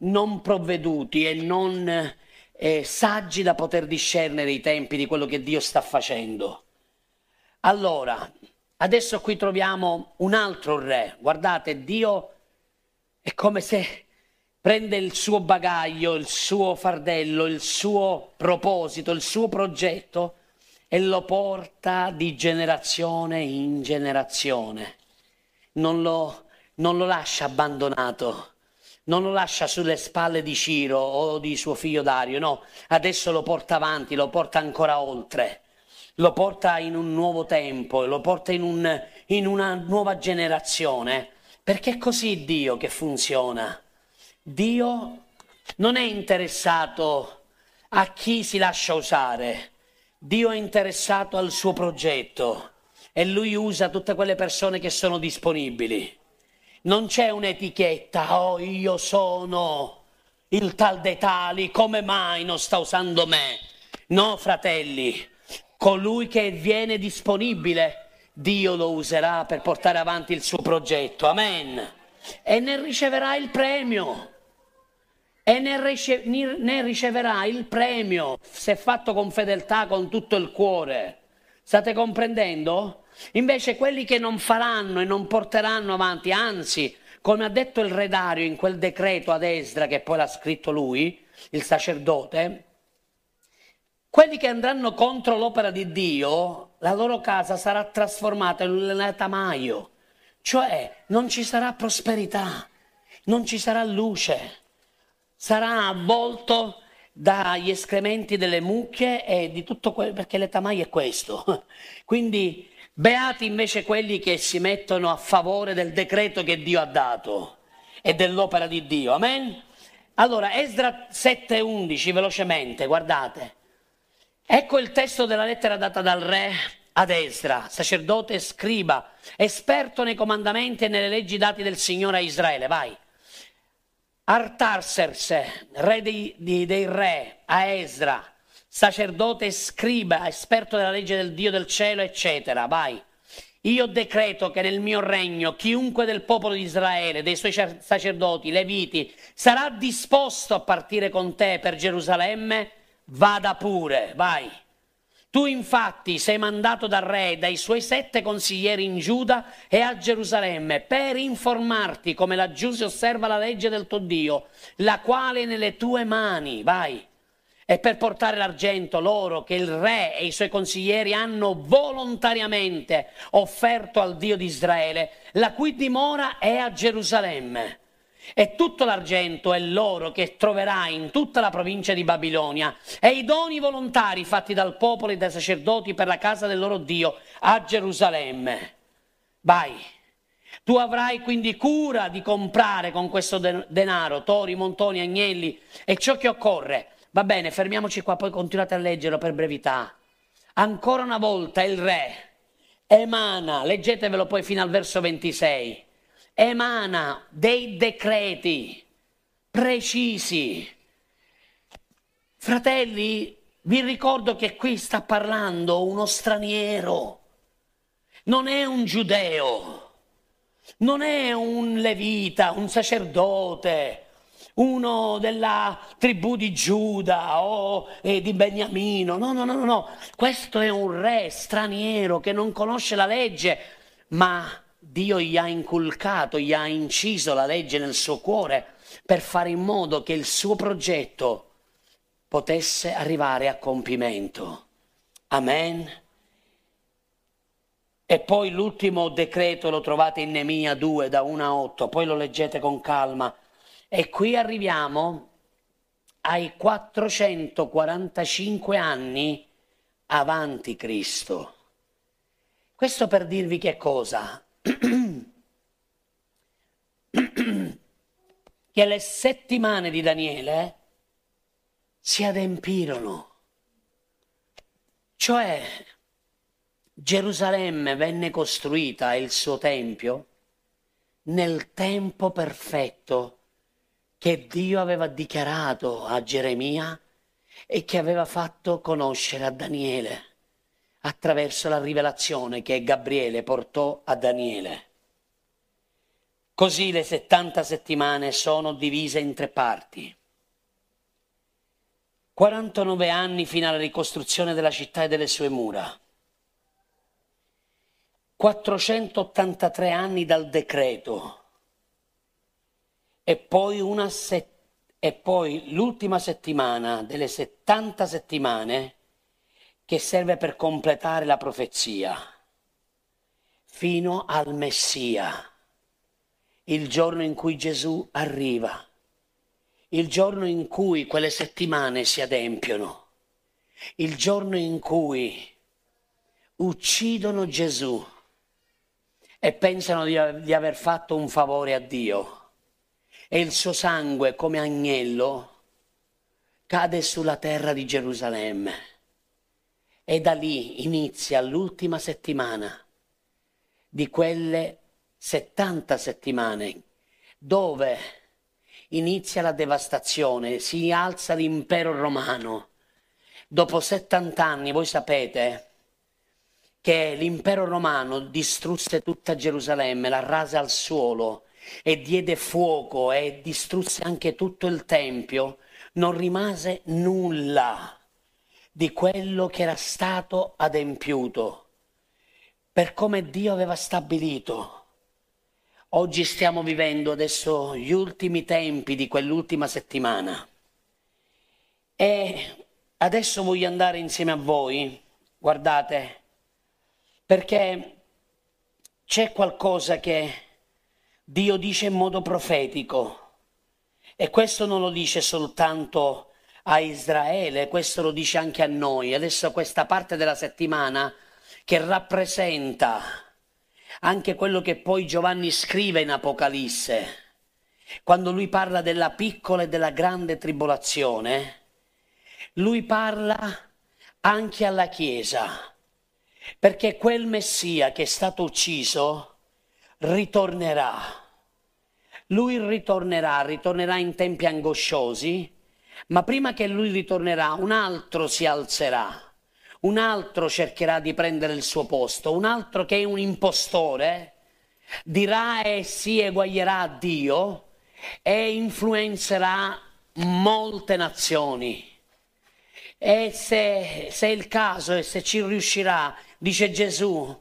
non provveduti e non eh, saggi da poter discernere i tempi di quello che Dio sta facendo. Allora, adesso qui troviamo un altro re. Guardate, Dio è come se prende il suo bagaglio, il suo fardello, il suo proposito, il suo progetto e lo porta di generazione in generazione. Non lo, non lo lascia abbandonato non lo lascia sulle spalle di Ciro o di suo figlio Dario, no, adesso lo porta avanti, lo porta ancora oltre, lo porta in un nuovo tempo, lo porta in, un, in una nuova generazione, perché è così Dio che funziona. Dio non è interessato a chi si lascia usare, Dio è interessato al suo progetto e lui usa tutte quelle persone che sono disponibili. Non c'è un'etichetta, oh io sono il tal dei tali, come mai non sta usando me? No, fratelli, colui che viene disponibile, Dio lo userà per portare avanti il suo progetto. Amen. E ne riceverà il premio. E ne, rice- ne riceverà il premio se fatto con fedeltà, con tutto il cuore. State comprendendo? Invece quelli che non faranno e non porteranno avanti, anzi, come ha detto il re Dario in quel decreto ad Esdra che poi l'ha scritto lui, il sacerdote, quelli che andranno contro l'opera di Dio, la loro casa sarà trasformata in un letamaio, cioè non ci sarà prosperità, non ci sarà luce, sarà avvolto dagli escrementi delle mucche e di tutto quello, perché l'etamaio è questo. <laughs> Quindi Beati invece quelli che si mettono a favore del decreto che Dio ha dato e dell'opera di Dio. Amen? Allora, Esdra 7:11, velocemente, guardate. Ecco il testo della lettera data dal re ad Esdra, sacerdote e scriba, esperto nei comandamenti e nelle leggi dati del Signore a Israele. Vai. Artaxerse, re dei, dei, dei re, a Esdra, sacerdote e scriba, esperto della legge del Dio del cielo, eccetera. Vai. Io decreto che nel mio regno chiunque del popolo di Israele, dei suoi sacerdoti, leviti, sarà disposto a partire con te per Gerusalemme, vada pure, vai. Tu infatti sei mandato dal re, dai suoi sette consiglieri in Giuda e a Gerusalemme per informarti come laggiù si osserva la legge del tuo Dio, la quale è nelle tue mani, vai e per portare l'argento loro che il re e i suoi consiglieri hanno volontariamente offerto al Dio di Israele, la cui dimora è a Gerusalemme. E tutto l'argento è loro che troverai in tutta la provincia di Babilonia, e i doni volontari fatti dal popolo e dai sacerdoti per la casa del loro Dio a Gerusalemme. Vai. Tu avrai quindi cura di comprare con questo denaro tori, montoni, agnelli e ciò che occorre Va bene, fermiamoci qua, poi continuate a leggerlo per brevità. Ancora una volta il re emana, leggetevelo poi fino al verso 26, emana dei decreti precisi. Fratelli, vi ricordo che qui sta parlando uno straniero, non è un giudeo, non è un levita, un sacerdote, uno della tribù di Giuda o eh, di Beniamino. No, no, no, no, no. Questo è un re straniero che non conosce la legge, ma Dio gli ha inculcato, gli ha inciso la legge nel suo cuore per fare in modo che il suo progetto potesse arrivare a compimento. Amen. E poi l'ultimo decreto lo trovate in Nemia 2 da 1 a 8, poi lo leggete con calma. E qui arriviamo ai 445 anni avanti Cristo. Questo per dirvi che cosa? Che le settimane di Daniele si adempirono. Cioè Gerusalemme venne costruita il suo tempio nel tempo perfetto che Dio aveva dichiarato a Geremia e che aveva fatto conoscere a Daniele attraverso la rivelazione che Gabriele portò a Daniele. Così le 70 settimane sono divise in tre parti. 49 anni fino alla ricostruzione della città e delle sue mura. 483 anni dal decreto e poi, se- e poi l'ultima settimana delle 70 settimane che serve per completare la profezia fino al Messia, il giorno in cui Gesù arriva, il giorno in cui quelle settimane si adempiono, il giorno in cui uccidono Gesù e pensano di, di aver fatto un favore a Dio e il suo sangue come agnello cade sulla terra di Gerusalemme. E da lì inizia l'ultima settimana di quelle 70 settimane dove inizia la devastazione, si alza l'impero romano. Dopo 70 anni, voi sapete che l'impero romano distrusse tutta Gerusalemme, la rase al suolo e diede fuoco e distrusse anche tutto il Tempio, non rimase nulla di quello che era stato adempiuto per come Dio aveva stabilito. Oggi stiamo vivendo adesso gli ultimi tempi di quell'ultima settimana e adesso voglio andare insieme a voi, guardate, perché c'è qualcosa che Dio dice in modo profetico e questo non lo dice soltanto a Israele, questo lo dice anche a noi. Adesso questa parte della settimana che rappresenta anche quello che poi Giovanni scrive in Apocalisse, quando lui parla della piccola e della grande tribolazione, lui parla anche alla Chiesa, perché quel Messia che è stato ucciso, ritornerà. Lui ritornerà, ritornerà in tempi angosciosi, ma prima che lui ritornerà un altro si alzerà, un altro cercherà di prendere il suo posto, un altro che è un impostore dirà e si eguaglierà a Dio e influenzerà molte nazioni. E se, se è il caso e se ci riuscirà, dice Gesù,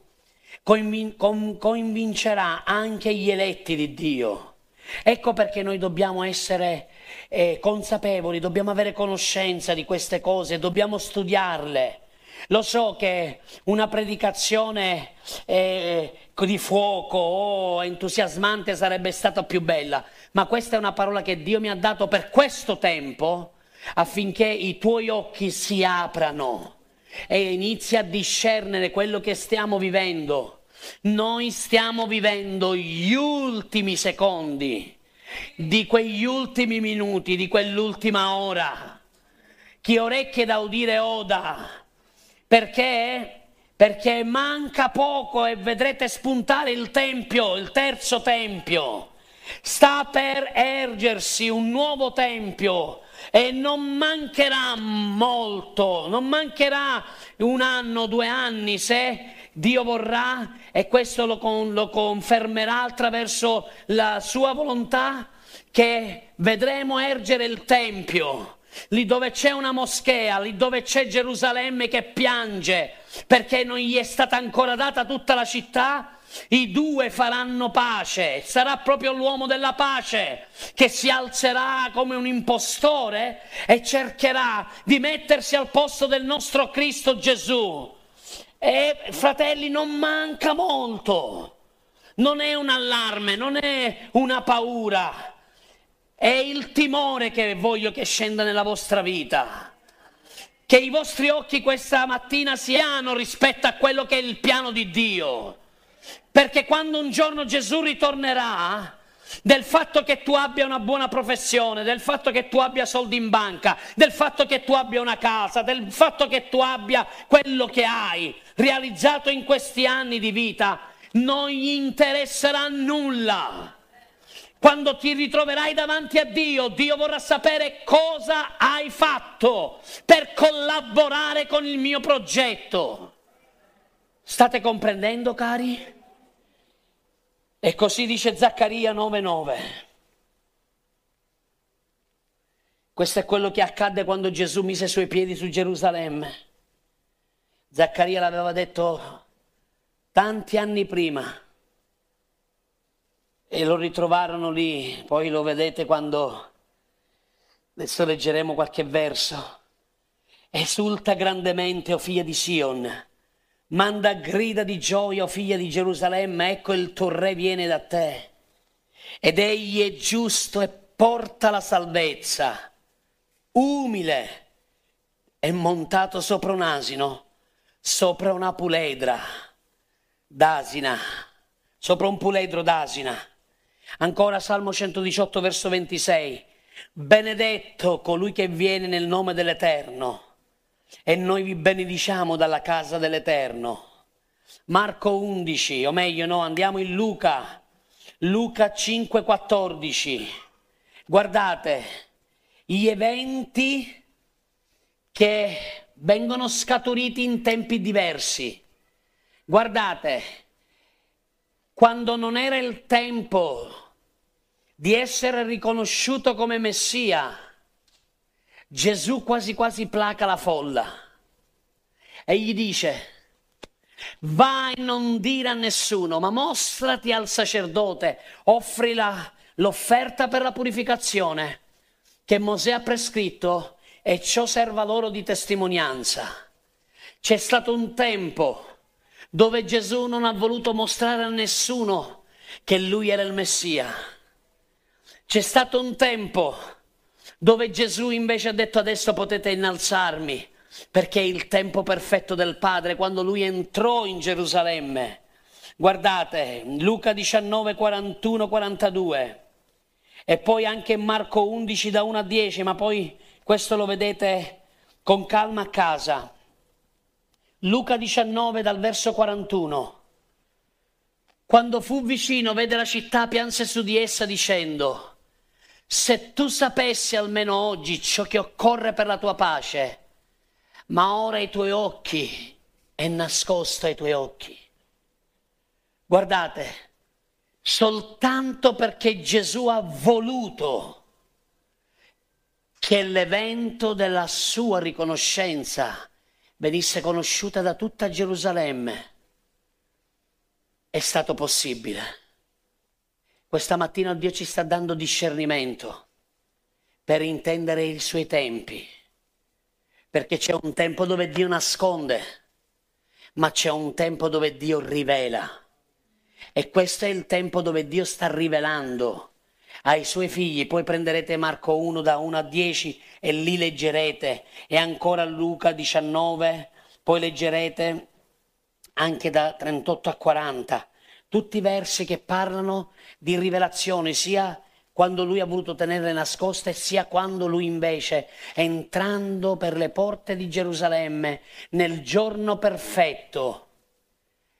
convincerà anche gli eletti di Dio. Ecco perché noi dobbiamo essere eh, consapevoli, dobbiamo avere conoscenza di queste cose, dobbiamo studiarle. Lo so che una predicazione eh, di fuoco o oh, entusiasmante sarebbe stata più bella, ma questa è una parola che Dio mi ha dato per questo tempo affinché i tuoi occhi si aprano e inizi a discernere quello che stiamo vivendo. Noi stiamo vivendo gli ultimi secondi di quegli ultimi minuti, di quell'ultima ora. Chi orecchie da udire oda. Perché? Perché manca poco e vedrete spuntare il tempio, il terzo tempio. Sta per ergersi un nuovo tempio e non mancherà molto, non mancherà un anno, due anni se Dio vorrà e questo lo, con, lo confermerà attraverso la sua volontà che vedremo ergere il Tempio lì dove c'è una moschea, lì dove c'è Gerusalemme che piange perché non gli è stata ancora data tutta la città, i due faranno pace, sarà proprio l'uomo della pace che si alzerà come un impostore e cercherà di mettersi al posto del nostro Cristo Gesù. E fratelli, non manca molto, non è un allarme, non è una paura, è il timore che voglio che scenda nella vostra vita. Che i vostri occhi questa mattina siano rispetto a quello che è il piano di Dio. Perché quando un giorno Gesù ritornerà, del fatto che tu abbia una buona professione, del fatto che tu abbia soldi in banca, del fatto che tu abbia una casa, del fatto che tu abbia quello che hai realizzato in questi anni di vita, non gli interesserà nulla. Quando ti ritroverai davanti a Dio, Dio vorrà sapere cosa hai fatto per collaborare con il mio progetto. State comprendendo, cari? E così dice Zaccaria 9:9. Questo è quello che accadde quando Gesù mise i suoi piedi su Gerusalemme. Zaccaria l'aveva detto tanti anni prima e lo ritrovarono lì, poi lo vedete quando adesso leggeremo qualche verso. Esulta grandemente, o figlia di Sion, manda grida di gioia, o figlia di Gerusalemme, ecco il tuo re viene da te. Ed egli è giusto e porta la salvezza umile, è montato sopra un asino, sopra una puledra d'asina, sopra un puledro d'asina. Ancora Salmo 118, verso 26. Benedetto colui che viene nel nome dell'Eterno. E noi vi benediciamo dalla casa dell'Eterno. Marco 11, o meglio no, andiamo in Luca. Luca 5, 14. Guardate, gli eventi che vengono scaturiti in tempi diversi. Guardate, quando non era il tempo di essere riconosciuto come Messia, Gesù quasi quasi placa la folla e gli dice, vai non dire a nessuno, ma mostrati al sacerdote, offri la, l'offerta per la purificazione che Mosè ha prescritto e ciò serva loro di testimonianza. C'è stato un tempo dove Gesù non ha voluto mostrare a nessuno che lui era il Messia. C'è stato un tempo dove Gesù invece ha detto adesso potete innalzarmi perché è il tempo perfetto del Padre quando lui entrò in Gerusalemme. Guardate, Luca 19, 41, 42 e poi anche Marco 11 da 1 a 10, ma poi questo lo vedete con calma a casa. Luca 19 dal verso 41. Quando fu vicino, vede la città, pianse su di essa dicendo, se tu sapessi almeno oggi ciò che occorre per la tua pace, ma ora i tuoi occhi è nascosto ai tuoi occhi. Guardate, soltanto perché Gesù ha voluto che l'evento della sua riconoscenza venisse conosciuta da tutta Gerusalemme. È stato possibile. Questa mattina Dio ci sta dando discernimento per intendere i suoi tempi, perché c'è un tempo dove Dio nasconde, ma c'è un tempo dove Dio rivela. E questo è il tempo dove Dio sta rivelando ai suoi figli. Poi prenderete Marco 1 da 1 a 10 e lì leggerete. E ancora Luca 19, poi leggerete anche da 38 a 40. Tutti versi che parlano di rivelazione, sia quando lui ha voluto tenerle nascoste, sia quando lui invece, entrando per le porte di Gerusalemme, nel giorno perfetto,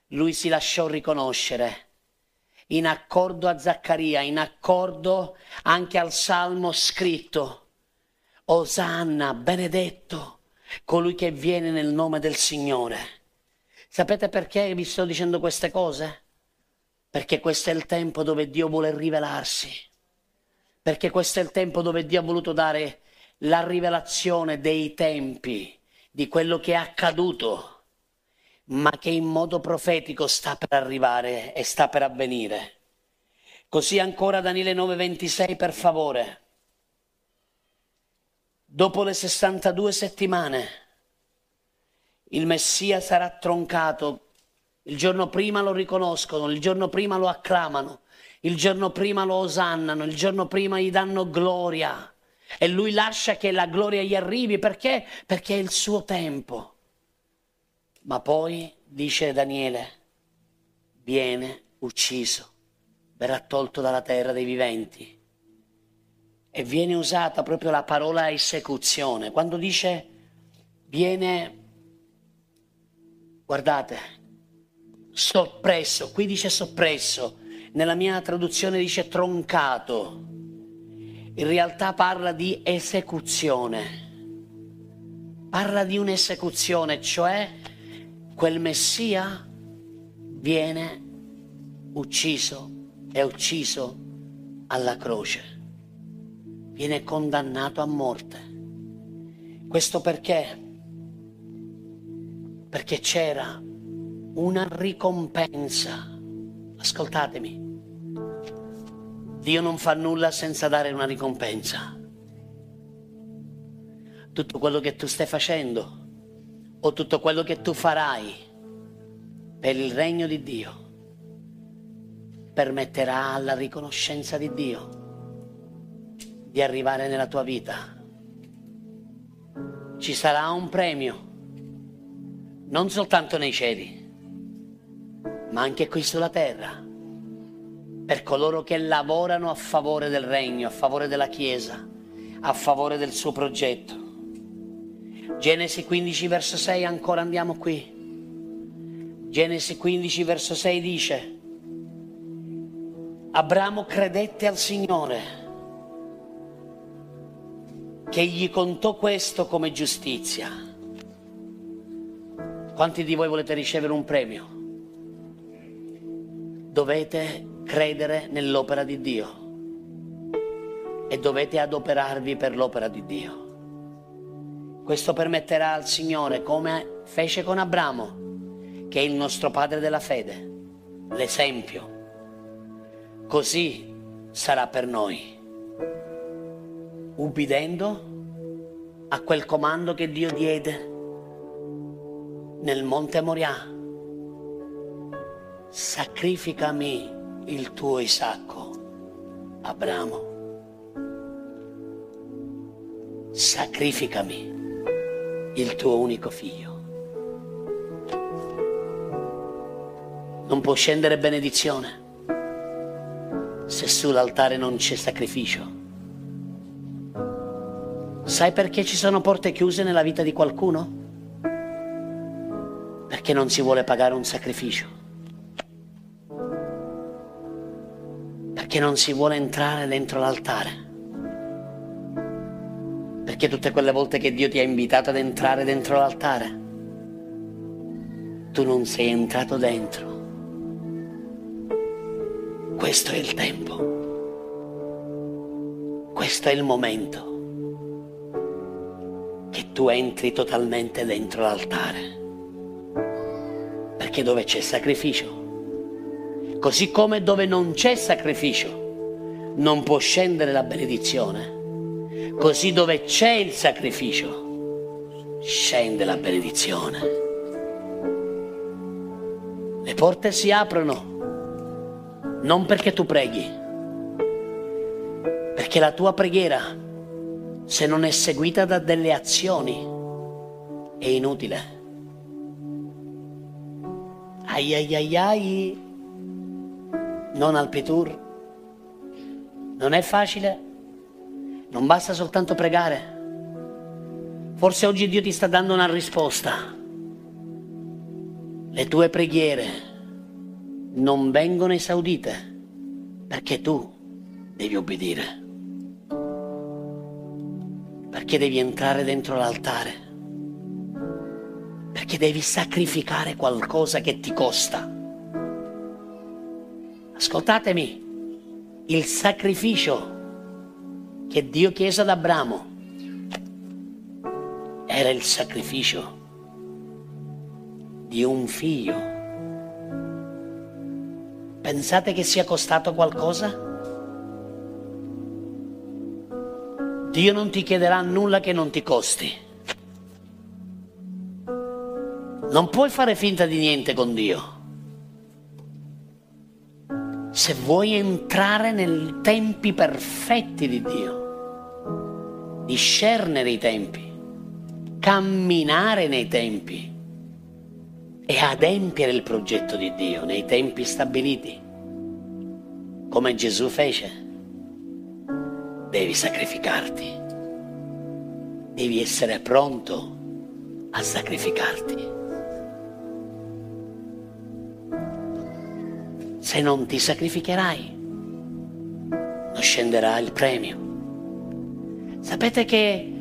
lui si lasciò riconoscere in accordo a Zaccaria, in accordo anche al salmo scritto. Osanna, benedetto colui che viene nel nome del Signore. Sapete perché vi sto dicendo queste cose? Perché questo è il tempo dove Dio vuole rivelarsi. Perché questo è il tempo dove Dio ha voluto dare la rivelazione dei tempi, di quello che è accaduto ma che in modo profetico sta per arrivare e sta per avvenire. Così ancora Daniele 9:26 per favore. Dopo le 62 settimane il Messia sarà troncato. Il giorno prima lo riconoscono, il giorno prima lo acclamano, il giorno prima lo osannano, il giorno prima gli danno gloria. E lui lascia che la gloria gli arrivi perché? Perché è il suo tempo. Ma poi, dice Daniele, viene ucciso, verrà tolto dalla terra dei viventi. E viene usata proprio la parola esecuzione. Quando dice viene, guardate, soppresso, qui dice soppresso, nella mia traduzione dice troncato. In realtà parla di esecuzione. Parla di un'esecuzione, cioè quel Messia viene ucciso e ucciso alla croce. viene condannato a morte. Questo perché? Perché c'era una ricompensa. Ascoltatemi. Dio non fa nulla senza dare una ricompensa. Tutto quello che tu stai facendo o tutto quello che tu farai per il regno di Dio permetterà alla riconoscenza di Dio di arrivare nella tua vita. Ci sarà un premio, non soltanto nei cieli, ma anche qui sulla terra, per coloro che lavorano a favore del regno, a favore della Chiesa, a favore del suo progetto. Genesi 15 verso 6, ancora andiamo qui. Genesi 15 verso 6 dice, Abramo credette al Signore che gli contò questo come giustizia. Quanti di voi volete ricevere un premio? Dovete credere nell'opera di Dio e dovete adoperarvi per l'opera di Dio. Questo permetterà al Signore, come fece con Abramo, che è il nostro padre della fede, l'esempio. Così sarà per noi ubbidendo a quel comando che Dio diede nel monte Moriah. Sacrificami il tuo Isacco, Abramo. Sacrificami il tuo unico figlio. Non può scendere benedizione se sull'altare non c'è sacrificio. Sai perché ci sono porte chiuse nella vita di qualcuno? Perché non si vuole pagare un sacrificio. Perché non si vuole entrare dentro l'altare. Perché tutte quelle volte che Dio ti ha invitato ad entrare dentro l'altare, tu non sei entrato dentro. Questo è il tempo. Questo è il momento che tu entri totalmente dentro l'altare. Perché dove c'è sacrificio, così come dove non c'è sacrificio, non può scendere la benedizione. Così dove c'è il sacrificio, scende la benedizione. Le porte si aprono non perché tu preghi, perché la tua preghiera se non è seguita da delle azioni, è inutile. Ai ai ai ai, non al Petur. Non è facile, non basta soltanto pregare. Forse oggi Dio ti sta dando una risposta. Le tue preghiere non vengono esaudite perché tu devi obbedire perché devi entrare dentro l'altare, perché devi sacrificare qualcosa che ti costa. Ascoltatemi, il sacrificio che Dio chiese ad Abramo era il sacrificio di un figlio. Pensate che sia costato qualcosa? Dio non ti chiederà nulla che non ti costi. Non puoi fare finta di niente con Dio. Se vuoi entrare nei tempi perfetti di Dio, discernere i tempi, camminare nei tempi e adempiere il progetto di Dio nei tempi stabiliti, come Gesù fece devi sacrificarti. Devi essere pronto a sacrificarti. Se non ti sacrificherai, non scenderà il premio. Sapete che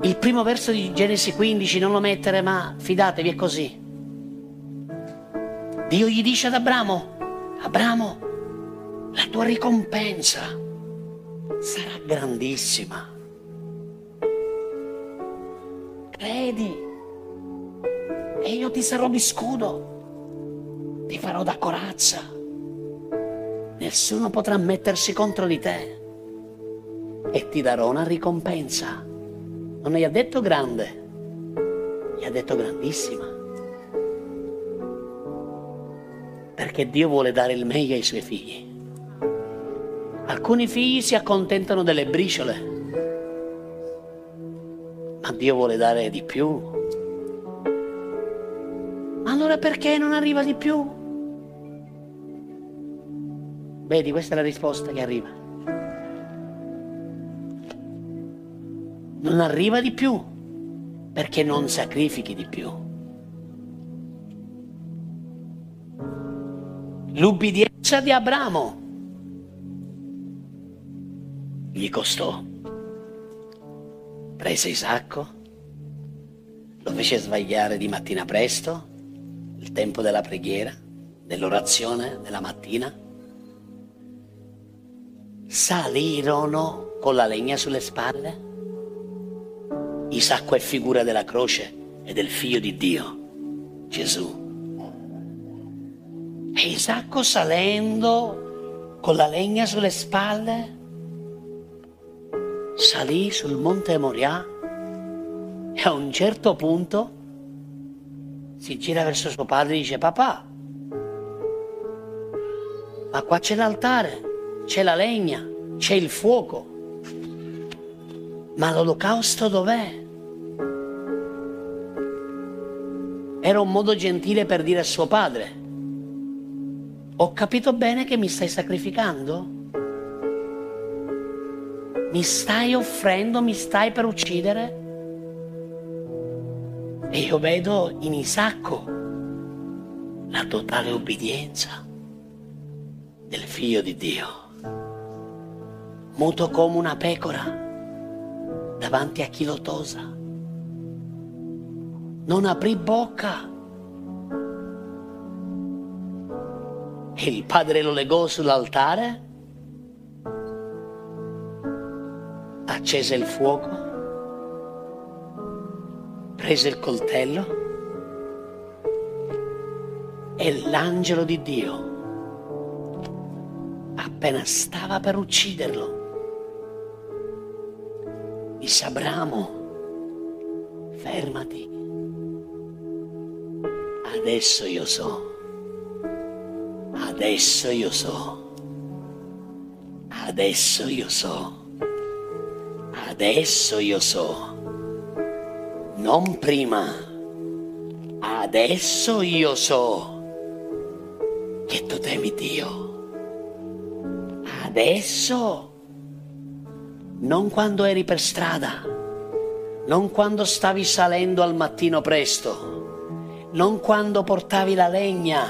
il primo verso di Genesi 15 non lo mettere, ma fidatevi, è così. Dio gli dice ad Abramo, Abramo, la tua ricompensa sarà grandissima. Credi e io ti sarò di scudo, ti farò da corazza. Nessuno potrà mettersi contro di te e ti darò una ricompensa. Non gli ha detto grande, gli ha detto grandissima. Perché Dio vuole dare il meglio ai suoi figli. Alcuni figli si accontentano delle briciole, ma Dio vuole dare di più. Allora perché non arriva di più? Vedi, questa è la risposta che arriva. Non arriva di più perché non sacrifichi di più. L'ubbidienza di Abramo gli costò. Prese Isacco, lo fece svegliare di mattina presto, il tempo della preghiera, dell'orazione della mattina. Salirono con la legna sulle spalle Isacco è figura della croce e del figlio di Dio, Gesù. E Isacco salendo con la legna sulle spalle, salì sul monte Moriah e a un certo punto si gira verso suo padre e dice papà, ma qua c'è l'altare, c'è la legna, c'è il fuoco, ma l'olocausto dov'è? Era un modo gentile per dire a suo padre, ho capito bene che mi stai sacrificando? Mi stai offrendo, mi stai per uccidere? E io vedo in Isacco la totale obbedienza del figlio di Dio, muto come una pecora davanti a chi lo tosa non aprì bocca. E il padre lo legò sull'altare, accese il fuoco, prese il coltello e l'angelo di Dio, appena stava per ucciderlo, disse Abramo, fermati. Adesso io so. Adesso io so. Adesso io so. Adesso io so. Non prima. Adesso io so che tu temi Dio. Adesso. Non quando eri per strada. Non quando stavi salendo al mattino presto non quando portavi la legna,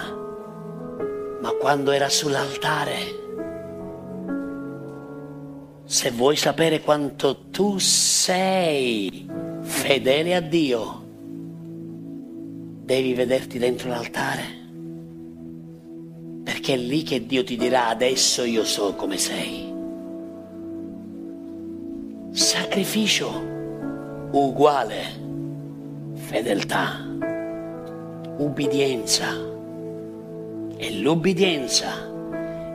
ma quando era sull'altare. Se vuoi sapere quanto tu sei fedele a Dio, devi vederti dentro l'altare. Perché è lì che Dio ti dirà adesso io so come sei. Sacrificio uguale fedeltà ubbidienza. E l'ubbidienza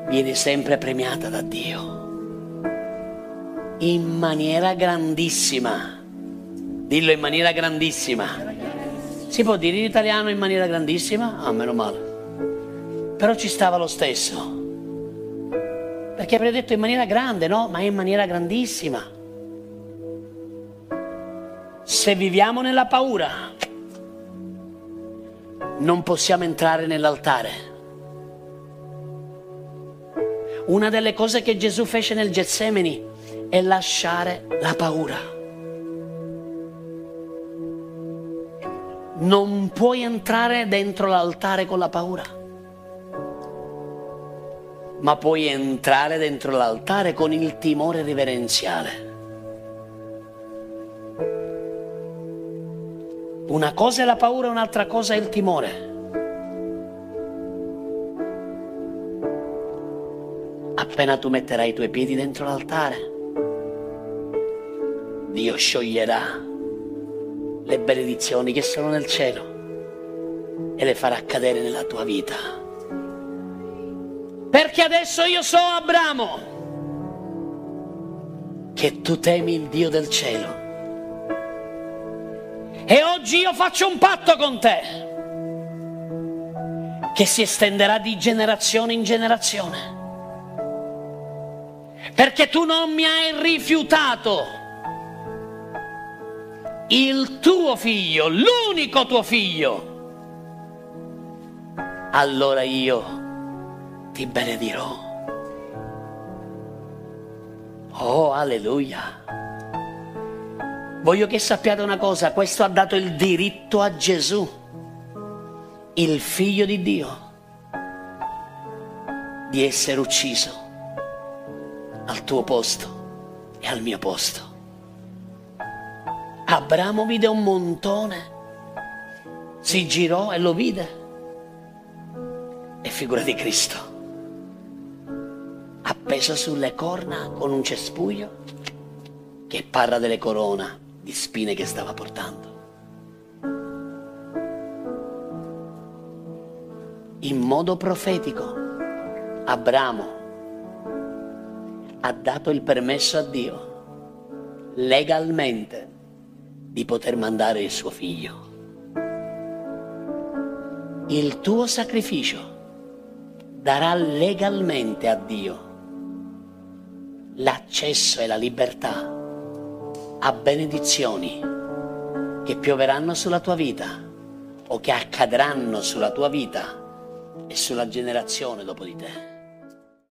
viene sempre premiata da Dio. In maniera grandissima. Dillo in maniera grandissima. Si può dire in italiano in maniera grandissima? Ah, meno male. Però ci stava lo stesso. Perché avrei detto in maniera grande, no? Ma in maniera grandissima. Se viviamo nella paura, non possiamo entrare nell'altare. Una delle cose che Gesù fece nel Getsemani è lasciare la paura. Non puoi entrare dentro l'altare con la paura, ma puoi entrare dentro l'altare con il timore riverenziale. Una cosa è la paura, un'altra cosa è il timore. Appena tu metterai i tuoi piedi dentro l'altare, Dio scioglierà le benedizioni che sono nel cielo e le farà cadere nella tua vita. Perché adesso io so, Abramo, che tu temi il Dio del cielo. E oggi io faccio un patto con te che si estenderà di generazione in generazione. Perché tu non mi hai rifiutato il tuo figlio, l'unico tuo figlio. Allora io ti benedirò. Oh, alleluia. Voglio che sappiate una cosa, questo ha dato il diritto a Gesù, il figlio di Dio, di essere ucciso al tuo posto e al mio posto. Abramo vide un montone, si girò e lo vide. E figura di Cristo, appeso sulle corna con un cespuglio che parla delle corona di spine che stava portando. In modo profetico, Abramo ha dato il permesso a Dio legalmente di poter mandare il suo figlio. Il tuo sacrificio darà legalmente a Dio l'accesso e la libertà a benedizioni che pioveranno sulla tua vita o che accadranno sulla tua vita e sulla generazione dopo di te.